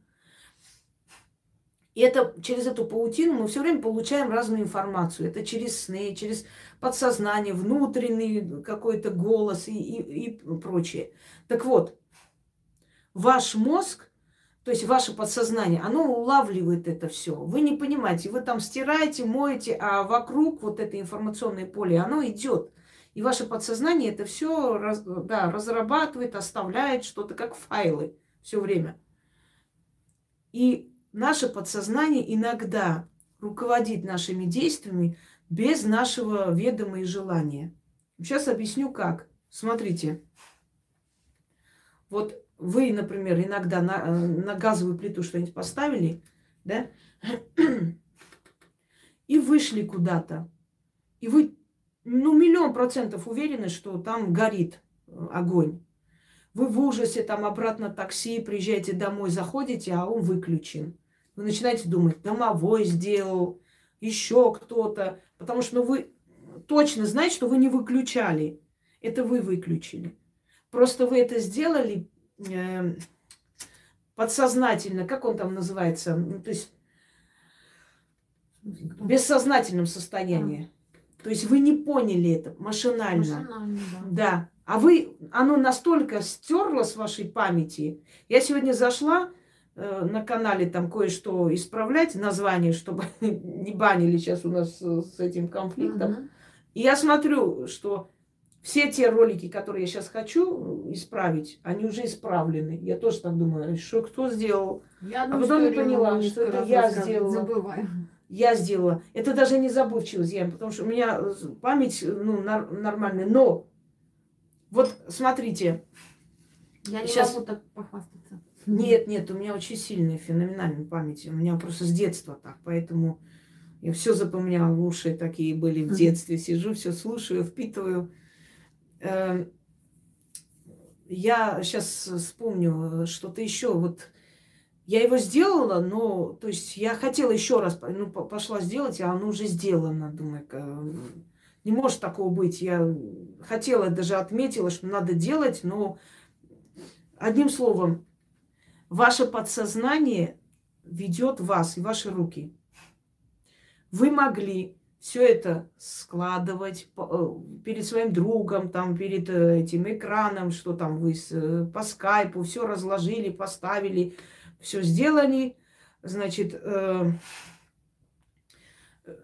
И это, через эту паутину мы все время получаем разную информацию. Это через сны, через подсознание, внутренний какой-то голос и, и, и прочее. Так вот, ваш мозг то есть ваше подсознание, оно улавливает это все. Вы не понимаете, вы там стираете, моете, а вокруг вот это информационное поле, оно идет. И ваше подсознание это все раз, да, разрабатывает, оставляет что-то как файлы все время. И наше подсознание иногда руководит нашими действиями без нашего ведома и желания. Сейчас объясню как. Смотрите. Вот вы, например, иногда на, э, на газовую плиту что-нибудь поставили, да, и вышли куда-то, и вы, ну, миллион процентов уверены, что там горит э, огонь. Вы в ужасе, там обратно такси, приезжаете домой, заходите, а он выключен. Вы начинаете думать, домовой сделал, еще кто-то, потому что ну, вы точно знаете, что вы не выключали. Это вы выключили. Просто вы это сделали подсознательно, как он там называется, ну, то есть В бессознательном состоянии. То есть вы не поняли это машинально. Машинально, да. Да. А вы, оно настолько стерло с вашей памяти. Я сегодня зашла э, на канале там кое-что исправлять, название, чтобы не банили сейчас у нас э, с этим конфликтом. Мгм. И я смотрю, что все те ролики, которые я сейчас хочу исправить, они уже исправлены. Я тоже так думаю, что кто сделал? Я А потом я поняла, что это я сделала. Забываю. Я сделала. Это даже не забывчивость, я, потому что у меня э, память ну, нар- нормальная. Но вот смотрите, Я не Щас. могу так похвастаться. Нет, нет, у меня очень сильная, феноменальная память. У меня просто с детства так, поэтому я все запоминала, уши такие были в детстве. Сижу, все слушаю, впитываю. Эм, Я сейчас вспомню э, что-то еще. Вот я его сделала, но, то есть я хотела еще раз, ну, по- пошла сделать, а оно уже сделано. Думаю, э, не может такого быть. Я хотела, даже отметила, что надо делать, но одним словом, ваше подсознание ведет вас и ваши руки. Вы могли все это складывать э, перед своим другом, там, перед э, этим экраном, что там вы э, по скайпу все разложили, поставили, все сделали, значит,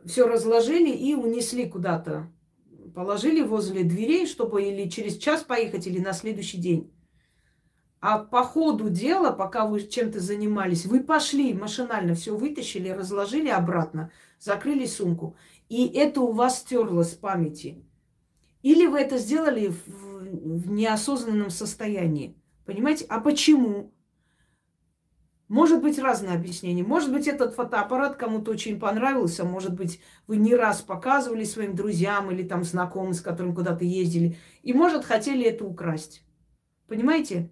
все разложили и унесли куда-то. Положили возле дверей, чтобы или через час поехать, или на следующий день. А по ходу дела, пока вы чем-то занимались, вы пошли машинально, все вытащили, разложили обратно, закрыли сумку. И это у вас стерлось с памяти. Или вы это сделали в, в неосознанном состоянии. Понимаете? А почему? Может быть разное объяснение. Может быть, этот фотоаппарат кому-то очень понравился. Может быть, вы не раз показывали своим друзьям или там знакомым, с которым куда-то ездили. И, может, хотели это украсть. Понимаете?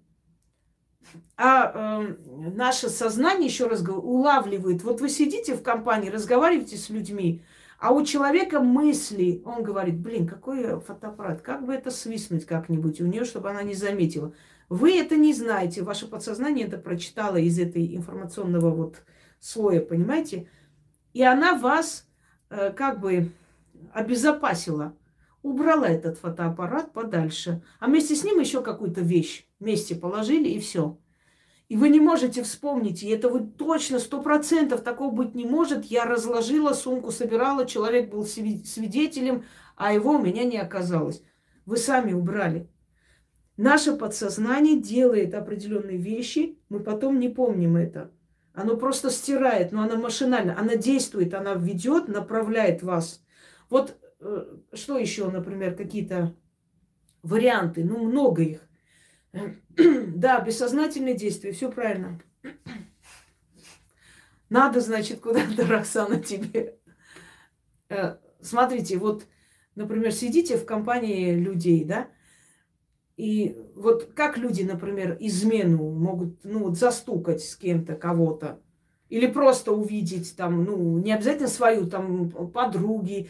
А э, наше сознание, еще раз говорю, улавливает. Вот вы сидите в компании, разговариваете с людьми, а у человека мысли, он говорит, блин, какой фотоаппарат, как бы это свистнуть как-нибудь у нее, чтобы она не заметила. Вы это не знаете, ваше подсознание это прочитало из этой информационного вот слоя, понимаете? И она вас э, как бы обезопасила, убрала этот фотоаппарат подальше, а вместе с ним еще какую-то вещь вместе положили и все. И вы не можете вспомнить, и это вы точно, сто процентов такого быть не может. Я разложила сумку, собирала, человек был сви- свидетелем, а его у меня не оказалось. Вы сами убрали. Наше подсознание делает определенные вещи, мы потом не помним это. Оно просто стирает, но оно машинально, она действует, она ведет, направляет вас. Вот что еще, например, какие-то варианты, ну много их. Да, бессознательные действия, все правильно. Надо, значит, куда-то, Роксана, тебе. Э, Смотрите, вот, например, сидите в компании людей, да, и вот как люди, например, измену могут, ну, вот застукать с кем-то, кого-то, или просто увидеть там, ну, не обязательно свою, там, подруги, э,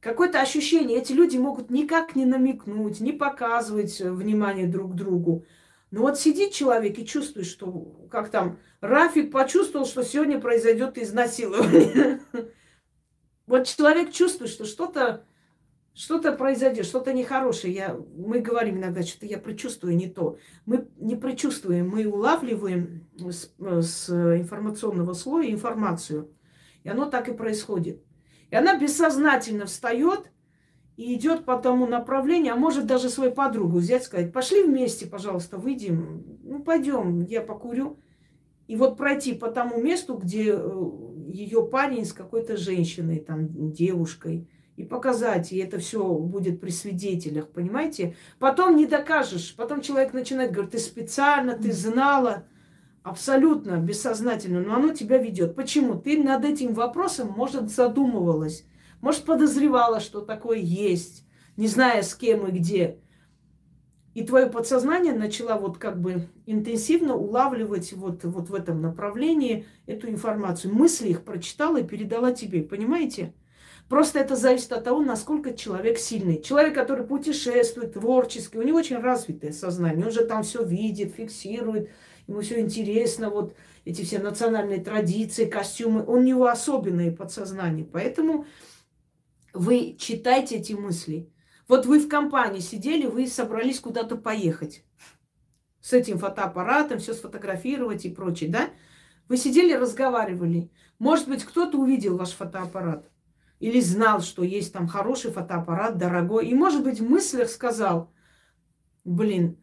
какое-то ощущение. Эти люди могут никак не намекнуть, не показывать э, внимание друг другу. Но вот сидит человек и чувствует, что, как там, Рафик почувствовал, что сегодня произойдет изнасилование. Вот человек чувствует, что что-то что-то произойдет, что-то нехорошее. Я, мы говорим иногда, что-то я предчувствую не то. Мы не предчувствуем, мы улавливаем с, с информационного слоя информацию. И оно так и происходит. И она бессознательно встает и идет по тому направлению, а может даже свою подругу взять, сказать, пошли вместе, пожалуйста, выйдем, ну пойдем, я покурю. И вот пройти по тому месту, где ее парень с какой-то женщиной, там, девушкой, и показать, и это все будет при свидетелях, понимаете? Потом не докажешь, потом человек начинает говорить, ты специально, ты знала, абсолютно бессознательно, но оно тебя ведет. Почему? Ты над этим вопросом, может, задумывалась, может, подозревала, что такое есть, не зная с кем и где. И твое подсознание начало вот как бы интенсивно улавливать вот, вот в этом направлении эту информацию. Мысли их прочитала и передала тебе, понимаете? Просто это зависит от того, насколько человек сильный. Человек, который путешествует, творческий, у него очень развитое сознание, он же там все видит, фиксирует, ему все интересно, вот эти все национальные традиции, костюмы. Он у него особенные подсознание. Поэтому вы читайте эти мысли. Вот вы в компании сидели, вы собрались куда-то поехать с этим фотоаппаратом, все сфотографировать и прочее, да? Вы сидели, разговаривали. Может быть, кто-то увидел ваш фотоаппарат. Или знал, что есть там хороший фотоаппарат, дорогой. И, может быть, в мыслях сказал, блин,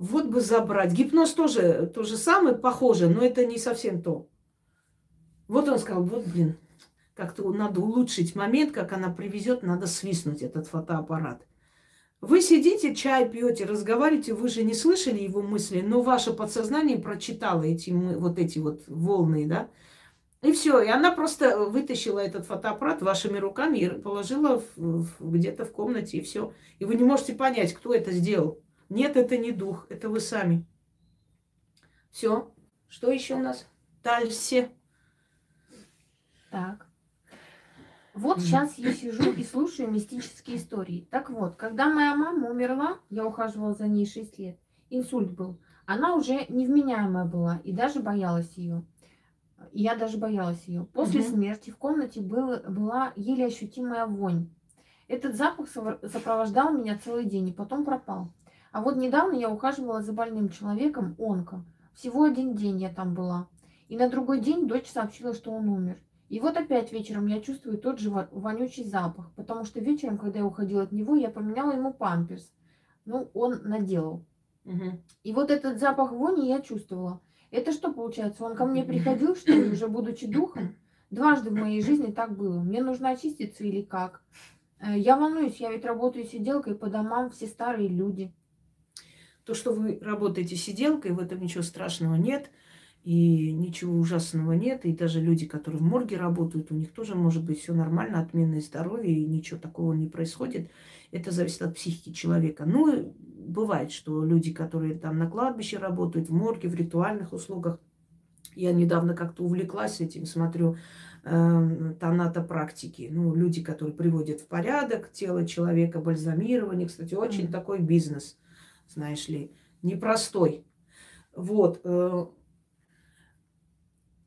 вот бы забрать. Гипноз тоже то же самое, похоже, но это не совсем то. Вот он сказал, вот, блин, как-то надо улучшить момент, как она привезет, надо свистнуть этот фотоаппарат. Вы сидите, чай пьете, разговариваете, вы же не слышали его мысли, но ваше подсознание прочитало эти вот эти вот волны, да? И все, и она просто вытащила этот фотоаппарат вашими руками и положила где-то в комнате, и все. И вы не можете понять, кто это сделал. Нет, это не дух, это вы сами. Все. Что еще у нас? Дальше. Так. Вот сейчас я сижу и слушаю мистические истории. Так вот, когда моя мама умерла, я ухаживала за ней 6 лет, инсульт был, она уже невменяемая была и даже боялась ее. Я даже боялась ее. После угу. смерти в комнате был, была еле ощутимая вонь. Этот запах сопровождал меня целый день и потом пропал. А вот недавно я ухаживала за больным человеком, онко. Всего один день я там была. И на другой день дочь сообщила, что он умер. И вот опять вечером я чувствую тот же вонючий запах, потому что вечером, когда я уходила от него, я поменяла ему памперс. Ну, он наделал. Угу. И вот этот запах вони я чувствовала. Это что получается? Он ко мне приходил, что ли, уже будучи духом? Дважды в моей жизни так было. Мне нужно очиститься или как? Э, я волнуюсь, я ведь работаю сиделкой по домам, все старые люди. То, что вы работаете сиделкой, в этом ничего страшного нет. И ничего ужасного нет. И даже люди, которые в морге работают, у них тоже может быть все нормально, отменное здоровье, и ничего такого не происходит. Это зависит от психики человека. Ну, бывает, что люди, которые там на кладбище работают, в морге, в ритуальных услугах, я недавно как-то увлеклась этим, смотрю э, тонато-практики. Ну, люди, которые приводят в порядок тело человека, бальзамирование. Кстати, очень mm-hmm. такой бизнес, знаешь ли, непростой. Вот. Э,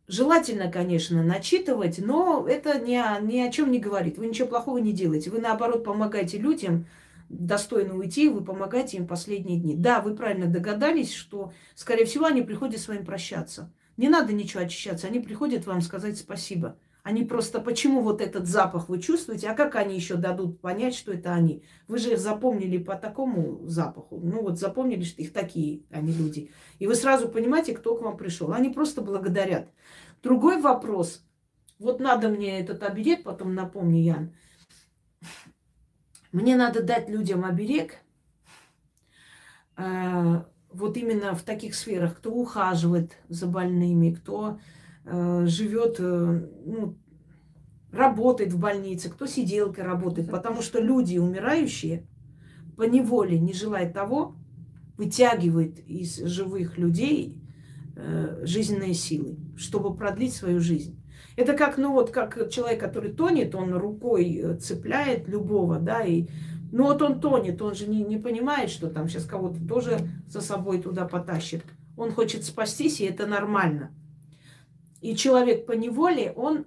Желательно, конечно, начитывать, но это ни о, ни о чем не говорит. Вы ничего плохого не делаете. Вы, наоборот, помогаете людям достойно уйти, вы помогаете им последние дни. Да, вы правильно догадались, что, скорее всего, они приходят с вами прощаться. Не надо ничего очищаться, они приходят вам сказать спасибо. Они просто, почему вот этот запах вы чувствуете, а как они еще дадут понять, что это они? Вы же их запомнили по такому запаху. Ну вот запомнили, что их такие, они люди. И вы сразу понимаете, кто к вам пришел. Они просто благодарят. Другой вопрос. Вот надо мне этот оберег, потом напомни, Ян. Мне надо дать людям оберег, э, вот именно в таких сферах, кто ухаживает за больными, кто живет, э, ну, работает в больнице, кто сиделкой работает, потому что люди умирающие по неволе, не желая того, вытягивает из живых людей э, жизненные силы, чтобы продлить свою жизнь. Это как, ну вот, как человек, который тонет, он рукой э, цепляет любого, да, и ну вот он тонет, он же не, не понимает, что там сейчас кого-то тоже за собой туда потащит. Он хочет спастись, и это нормально. И человек по неволе, он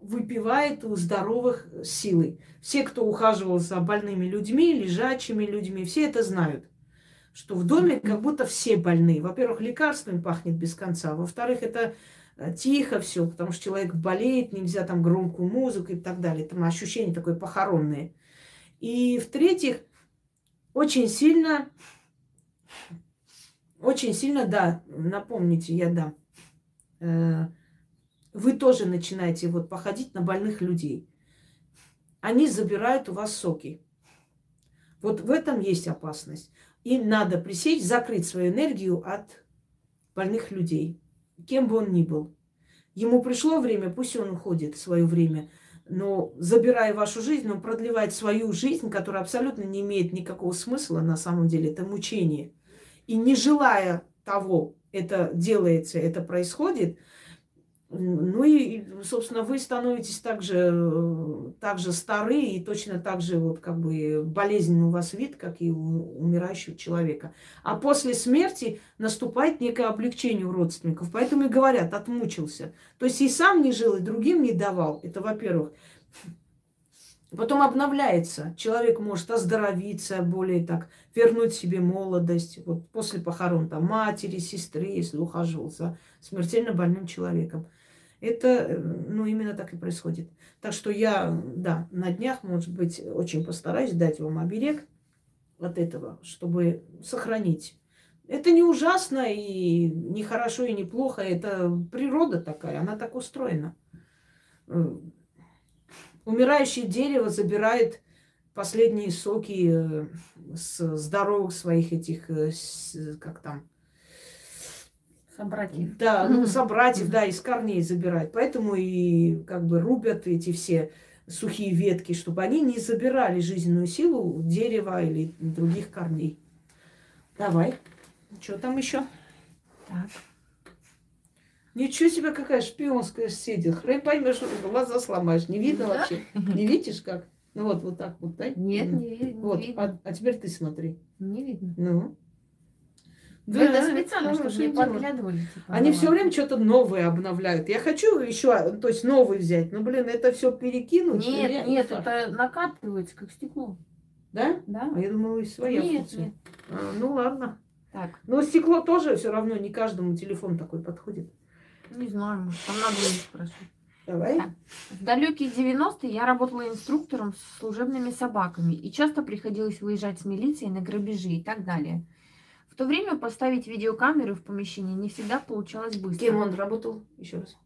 выпивает у здоровых силы. Все, кто ухаживал за больными людьми, лежачими людьми, все это знают. Что в доме как будто все больные. Во-первых, лекарствами пахнет без конца. Во-вторых, это э, тихо все, потому что человек болеет, нельзя там громкую музыку и так далее. Там ощущение такое похоронное. И в-третьих, очень сильно, очень сильно, да, напомните, я дам, э, вы тоже начинаете вот походить на больных людей. Они забирают у вас соки. Вот в этом есть опасность. И надо пресечь, закрыть свою энергию от больных людей, кем бы он ни был. Ему пришло время, пусть он уходит свое время. Но забирая вашу жизнь, он продлевает свою жизнь, которая абсолютно не имеет никакого смысла на самом деле. Это мучение. И не желая того, это делается, это происходит – Ну и, собственно, вы становитесь также, также стары и точно так же вот как бы болезненный у вас вид, как и у умирающего человека. А после смерти наступает некое облегчение у родственников. Поэтому и говорят, отмучился. То есть и сам не жил, и другим не давал. Это во-первых. Потом обновляется. Человек может оздоровиться, более так, вернуть себе молодость. Вот после похорон там матери, сестры, если ухаживал за смертельно больным человеком. Это, э, ну, именно так и происходит. Так что я, да, на днях, может быть, очень постараюсь дать вам оберег от этого, чтобы сохранить. Это не ужасно и не хорошо и не плохо. Это природа такая, она так устроена. Э, умирающее дерево забирает последние соки э, с здоровых своих этих, как там, Собратьев. Да, ну, собратьев, да, из корней забирать. Поэтому и как бы рубят эти все сухие ветки, чтобы они не забирали жизненную силу дерева или других корней. Давай. Что там еще? Так. Ничего себе, какая шпионская сеть. Хрен поймешь, глаза сломаешь. Не видно да? вообще? Не видишь как? Ну вот, вот так вот, да? Нет, не, не вот. видно. А, а теперь ты смотри. Не видно. Ну. Да, это специально, чтобы не подглядывали. Типа, Они все время что-то новое обновляют. Я хочу еще, то есть новый взять. Но, блин, это все перекинуть. Нет, нет, это накатывается, как стекло. Да? Да. А я думала, и своя нет, функция. нет. А, ну ладно. Так. Но стекло тоже все равно не каждому телефон такой подходит. Не знаю, может, там надо спросить. Давай. Так. В далекие 90-е я работала инструктором с служебными собаками и часто приходилось выезжать с милицией на грабежи и так далее. В то время поставить видеокамеры в помещении не всегда получалось быстро. Кем он работал? Еще раз.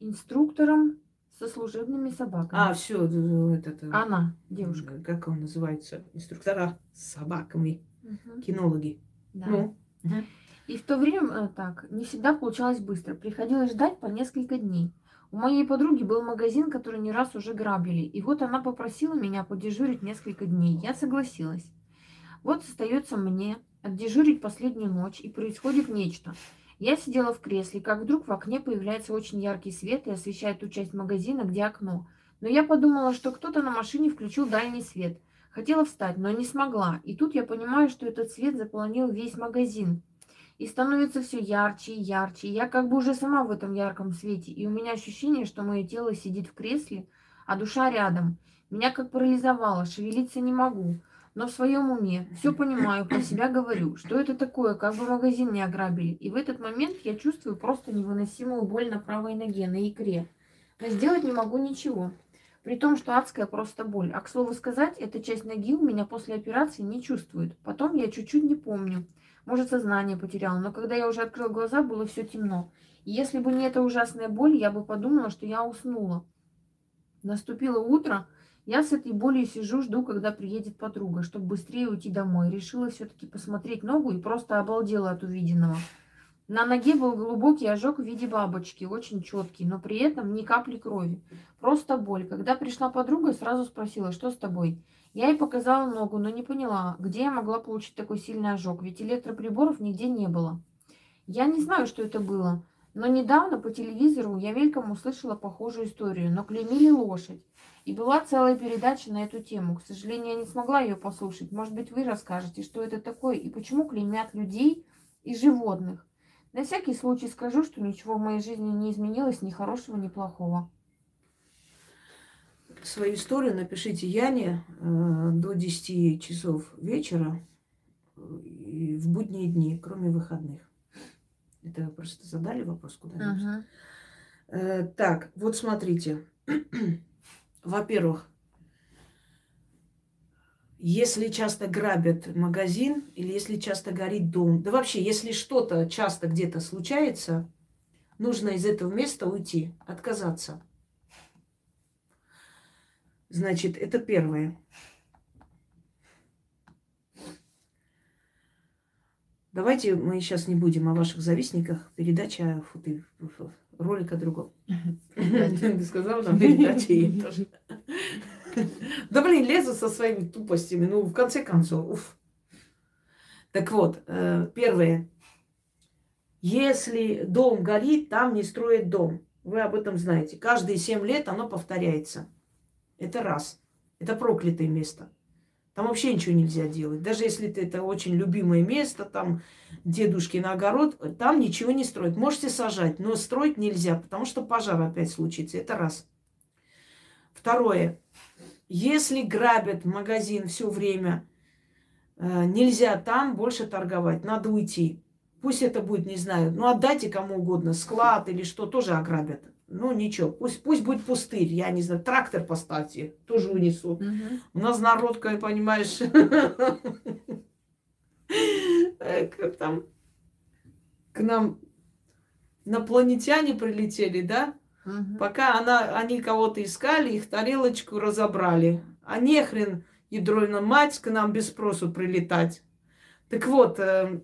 Инструктором со служебными собаками. А, все, это, Она, девушка. Как он называется? Инструктора с собаками. Угу. Кинологи. Да. Ну. И в то время э, так, не всегда получалось быстро. Приходилось ждать по несколько дней. У моей подруги был магазин, который не раз уже грабили. И вот она попросила меня подежурить несколько дней. Я согласилась. Вот остается мне отдежурить последнюю ночь, и происходит нечто. Я сидела в кресле, как вдруг в окне появляется очень яркий свет и освещает ту часть магазина, где окно. Но я подумала, что кто-то на машине включил дальний свет. Хотела встать, но не смогла. И тут я понимаю, что этот свет заполонил весь магазин. И становится все ярче и ярче. Я как бы уже сама в этом ярком свете. И у меня ощущение, что мое тело сидит в кресле, а душа рядом. Меня как парализовало, шевелиться не могу но в своем уме все понимаю, про себя говорю, что это такое, как бы магазин не ограбили. И в этот момент я чувствую просто невыносимую боль на правой ноге, на икре. Но сделать не могу ничего. При том, что адская просто боль. А к слову сказать, эта часть ноги у меня после операции не чувствует. Потом я чуть-чуть не помню. Может, сознание потеряла, но когда я уже открыл глаза, было все темно. И если бы не эта ужасная боль, я бы подумала, что я уснула. Наступило утро, я с этой болью сижу, жду, когда приедет подруга, чтобы быстрее уйти домой. Решила все-таки посмотреть ногу и просто обалдела от увиденного. На ноге был глубокий ожог в виде бабочки, очень четкий, но при этом ни капли крови. Просто боль. Когда пришла подруга, сразу спросила, что с тобой? Я ей показала ногу, но не поняла, где я могла получить такой сильный ожог, ведь электроприборов нигде не было. Я не знаю, что это было, но недавно по телевизору я мельком услышала похожую историю, но клеймили лошадь. И была целая передача на эту тему. К сожалению, я не смогла ее послушать. Может быть, вы расскажете, что это такое и почему клеймят людей и животных. На всякий случай скажу, что ничего в моей жизни не изменилось, ни хорошего, ни плохого. Свою историю напишите Яне э, до 10 часов вечера э, в будние дни, кроме выходных. Это просто задали вопрос куда-нибудь. Ага. Э, так, вот смотрите. Во-первых, если часто грабят магазин или если часто горит дом, да вообще, если что-то часто где-то случается, нужно из этого места уйти, отказаться. Значит, это первое. Давайте мы сейчас не будем о ваших завистниках. Передача, фу ты, ролик о другом. Ты сказал нам передача ей тоже. Да блин, лезу со своими тупостями. Ну, в конце концов, уф. Так вот, э, первое. Если дом горит, там не строят дом. Вы об этом знаете. Каждые семь лет оно повторяется. Это раз. Это проклятое место. Там вообще ничего нельзя делать. Даже если это очень любимое место, там дедушкин огород, там ничего не строить. Можете сажать, но строить нельзя, потому что пожар опять случится. Это раз. Второе. Если грабят магазин все время, э, нельзя там больше торговать, надо уйти. Пусть это будет, не знаю, ну отдайте кому угодно, склад или что, тоже ограбят. Ну ничего, пусть, пусть будет пустырь, я не знаю, трактор поставьте, тоже унесу. Угу. У нас народ, как понимаешь, как там к нам инопланетяне прилетели, да? Угу. Пока она, они кого-то искали, их тарелочку разобрали. А нехрен, ядройна мать, к нам без спросу прилетать. Так вот, э,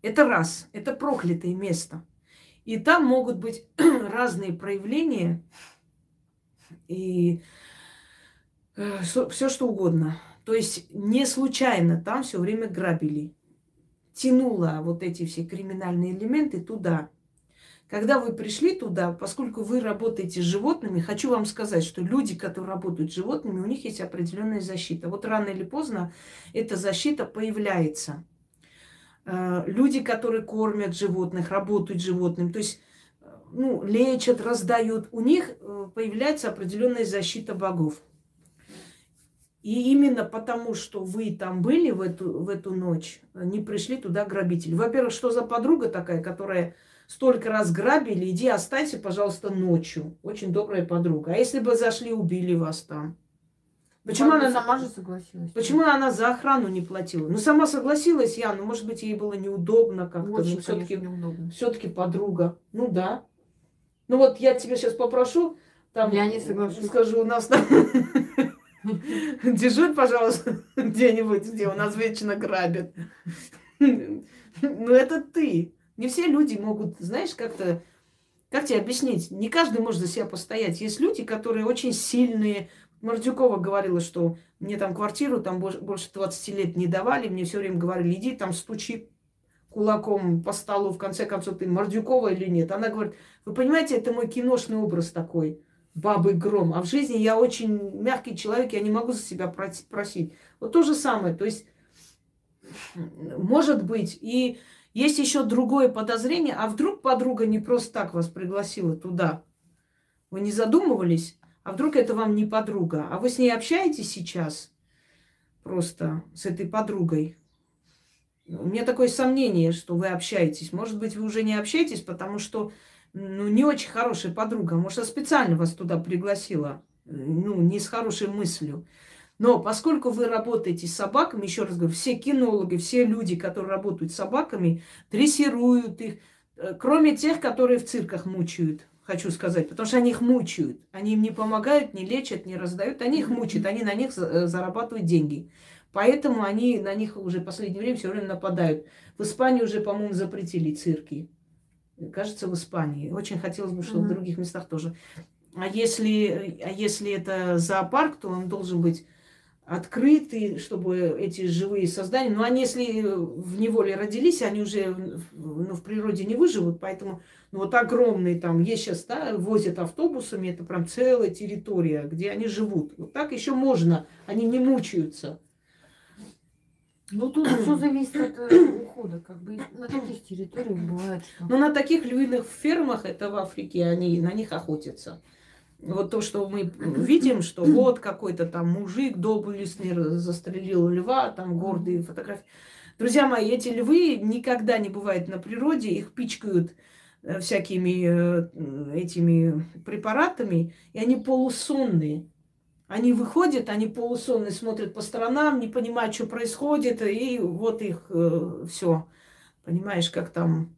это раз, это проклятое место. И там могут быть разные проявления и э, все что угодно. То есть не случайно там все время грабили. Тянуло вот эти все криминальные элементы туда. Когда вы пришли туда, поскольку вы работаете с животными, хочу вам сказать, что люди, которые работают с животными, у них есть определенная защита. Вот рано или поздно эта защита появляется. Э, люди, которые кормят животных, работают животным, то есть э, ну, лечат, раздают, у них э, появляется определенная защита богов. И именно потому, что вы там были в эту, в эту ночь, не пришли туда грабители. Во-первых, что за подруга такая, которая столько раз грабили, иди останься, пожалуйста, ночью. Очень добрая подруга. А если бы зашли, убили вас там? Почему она сама же согласилась? Почему она за охрану не платила? Ну, сама согласилась я, но, может быть, ей было неудобно как-то. Очень, ну, все-таки, неудобно. Все-таки подруга. Ну да. Ну вот я тебя сейчас попрошу, там, я не соглашусь. Скажу, у нас там дежурь, пожалуйста, где-нибудь, где у нас вечно грабят. Ну, это ты. Не все люди могут, знаешь, как-то как тебе объяснить? Не каждый может за себя постоять. Есть люди, которые очень сильные, Мордюкова говорила, что мне там квартиру там больше 20 лет не давали, мне все время говорили, иди там стучи кулаком по столу, в конце концов, ты Мордюкова или нет. Она говорит, вы понимаете, это мой киношный образ такой, бабы гром. А в жизни я очень мягкий человек, я не могу за себя просить. Вот то же самое, то есть, может быть, и есть еще другое подозрение, а вдруг подруга не просто так вас пригласила туда? Вы не задумывались? А вдруг это вам не подруга? А вы с ней общаетесь сейчас? Просто с этой подругой? У меня такое сомнение, что вы общаетесь. Может быть, вы уже не общаетесь, потому что ну, не очень хорошая подруга. Может, она специально вас туда пригласила. Ну, не с хорошей мыслью. Но поскольку вы работаете с собаками, еще раз говорю, все кинологи, все люди, которые работают с собаками, дрессируют их, э, кроме тех, которые в цирках мучают хочу сказать, потому что они их мучают. Они им не помогают, не лечат, не раздают, они их мучают, они на них э, зарабатывают деньги. Поэтому они на них уже в последнее время все время нападают. В Испании уже, по-моему, запретили цирки. Кажется, в Испании. Очень хотелось бы, чтобы mm-hmm. в других местах тоже. А если, а если это зоопарк, то он должен быть открытый, чтобы эти живые создания, ну, они, если в неволе родились, они уже ну, в природе не выживут, поэтому ну, вот огромные там, есть сейчас, да, возят автобусами, это прям целая территория, где они живут. Вот так еще можно, они не мучаются. Ну, тут все зависит от э, ухода, как бы на таких территориях бывает, что... Ну, на таких львиных фермах, это в Африке, они на них охотятся. Вот то, что мы видим, что вот какой-то там мужик доблестный застрелил льва, там гордые фотографии. Друзья мои, эти львы никогда не бывают на природе, их пичкают э, всякими э, этими препаратами, и они полусонные. Они выходят, они полусонные, смотрят по сторонам, не понимают, что происходит, и вот их э, все. Понимаешь, как там,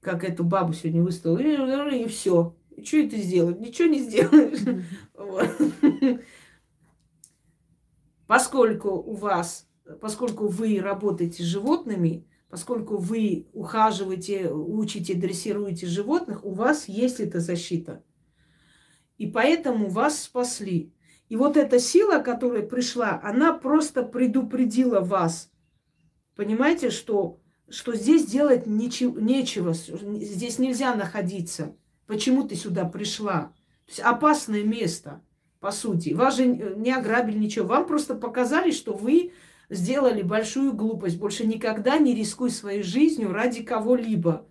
как эту бабу сегодня выставил, и, и все. Что это сделать? Ничего не сделаешь. Поскольку у вас, поскольку вы работаете с животными, поскольку вы ухаживаете, учите, дрессируете животных, у вас есть эта защита. И поэтому вас спасли. И вот эта сила, которая пришла, она просто предупредила вас. Понимаете, что, что здесь делать ничего, нечего, здесь нельзя находиться. Почему ты сюда пришла. То есть опасное место, по сути. Вас же не ограбили ничего. Вам просто показали, что вы сделали большую глупость. Больше никогда не рискуй своей жизнью ради кого-либо.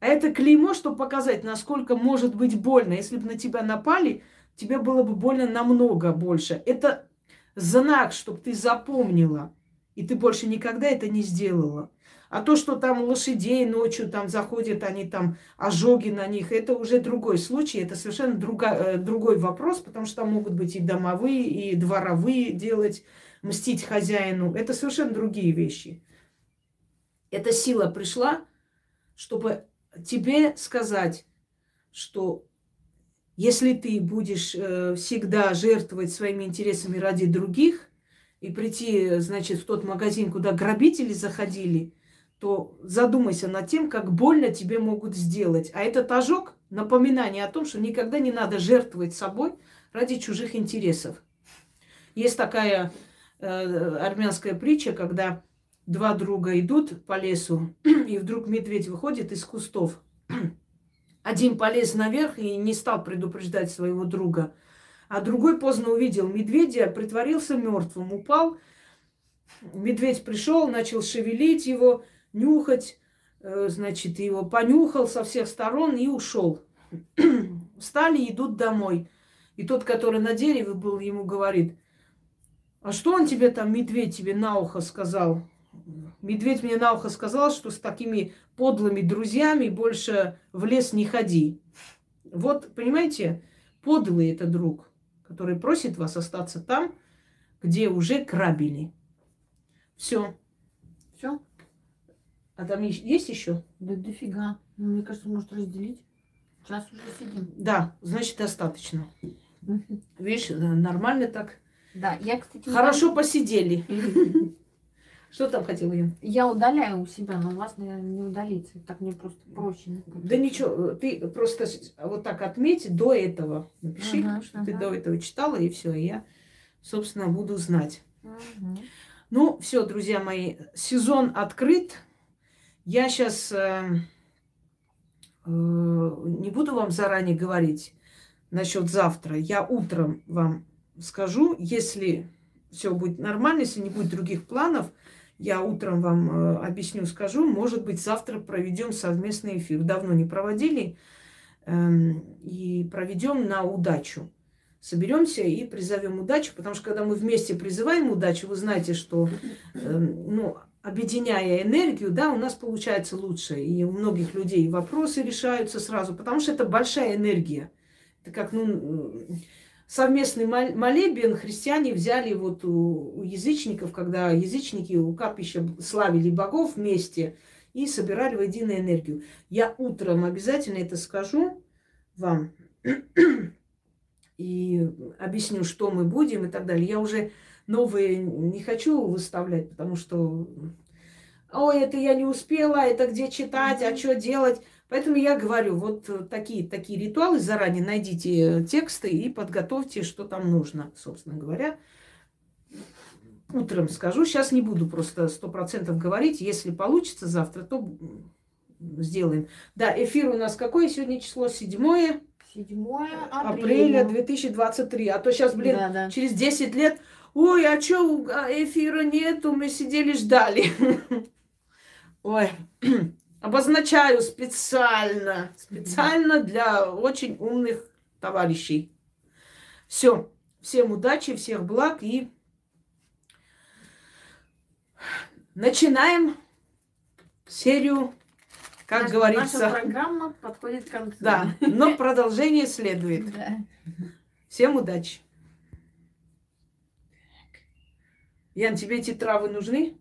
А это клеймо, чтобы показать, насколько может быть больно. Если бы на тебя напали, тебе было бы больно намного больше. Это знак, чтобы ты запомнила. И ты больше никогда это не сделала. А то, что там лошадей ночью там заходят, они там ожоги на них, это уже другой случай, это совершенно друга, э, другой вопрос, потому что там могут быть и домовые, и дворовые делать, мстить хозяину. Это совершенно другие вещи. Эта сила пришла, чтобы тебе сказать, что если ты будешь э, всегда жертвовать своими интересами ради других и прийти, значит, в тот магазин, куда грабители заходили, то задумайся над тем, как больно тебе могут сделать. А этот ожог – напоминание о том, что никогда не надо жертвовать собой ради чужих интересов. Есть такая э, армянская притча, когда два друга идут по лесу, и вдруг медведь выходит из кустов. Один полез наверх и не стал предупреждать своего друга, а другой поздно увидел медведя, притворился мертвым, упал. Медведь пришел, начал шевелить его, нюхать, э, значит, его понюхал со всех сторон и ушел. Встали, идут домой. И тот, который на дереве был, ему говорит, а что он тебе там, медведь, тебе на ухо сказал? Медведь мне на ухо сказал, что с такими подлыми друзьями больше в лес не ходи. Вот, понимаете, подлый это друг, который просит вас остаться там, где уже крабили. Все. Все? А там есть еще? Да дофига. Ну, мне кажется, может разделить. Час уже сидим. Да, значит, достаточно. Видишь, нормально так. Да, я, кстати... Хорошо посидели. Что там хотела я? Я удаляю у себя, но у вас, наверное, не удалится. Так мне просто проще. Да ничего, ты просто вот так отметь до этого. Напиши, ага, что ага. ты до этого читала, и все. Я, собственно, буду знать. Ага. Ну, все, друзья мои, сезон открыт. Я сейчас э, э, не буду вам заранее говорить насчет завтра. Я утром вам скажу, если все будет нормально, если не будет других планов, я утром вам э, объясню, скажу. Может быть, завтра проведем совместный эфир. Давно не проводили. Э, и проведем на удачу. Соберемся и призовем удачу, потому что когда мы вместе призываем удачу, вы знаете, что э, ну, объединяя энергию, да, у нас получается лучше. И у многих людей вопросы решаются сразу, потому что это большая энергия. Это как, ну, совместный молебен христиане взяли вот у, у язычников, когда язычники у капища славили богов вместе и собирали в единую энергию. Я утром обязательно это скажу вам и объясню, что мы будем и так далее. Я уже новые не хочу выставлять, потому что ой, это я не успела, это где читать, а что делать. Поэтому я говорю, вот э, такие, такие ритуалы, заранее найдите э, тексты и подготовьте, что там нужно, собственно говоря. Утром скажу, сейчас не буду просто сто процентов говорить. Если получится завтра, то сделаем. Да, эфир у нас какое сегодня число? Седьмое? 7 апреля. апреля 2023. А то сейчас, блин, да, да. через 10 лет, ой, а что эфира нету, мы сидели, ждали. Ой, Обозначаю специально, специально для очень умных товарищей. Все. Всем удачи, всех благ и начинаем серию, как наша, говорится. Наша программа подходит к концу. Да, но продолжение следует. Да. Всем удачи. Ян, тебе эти травы нужны?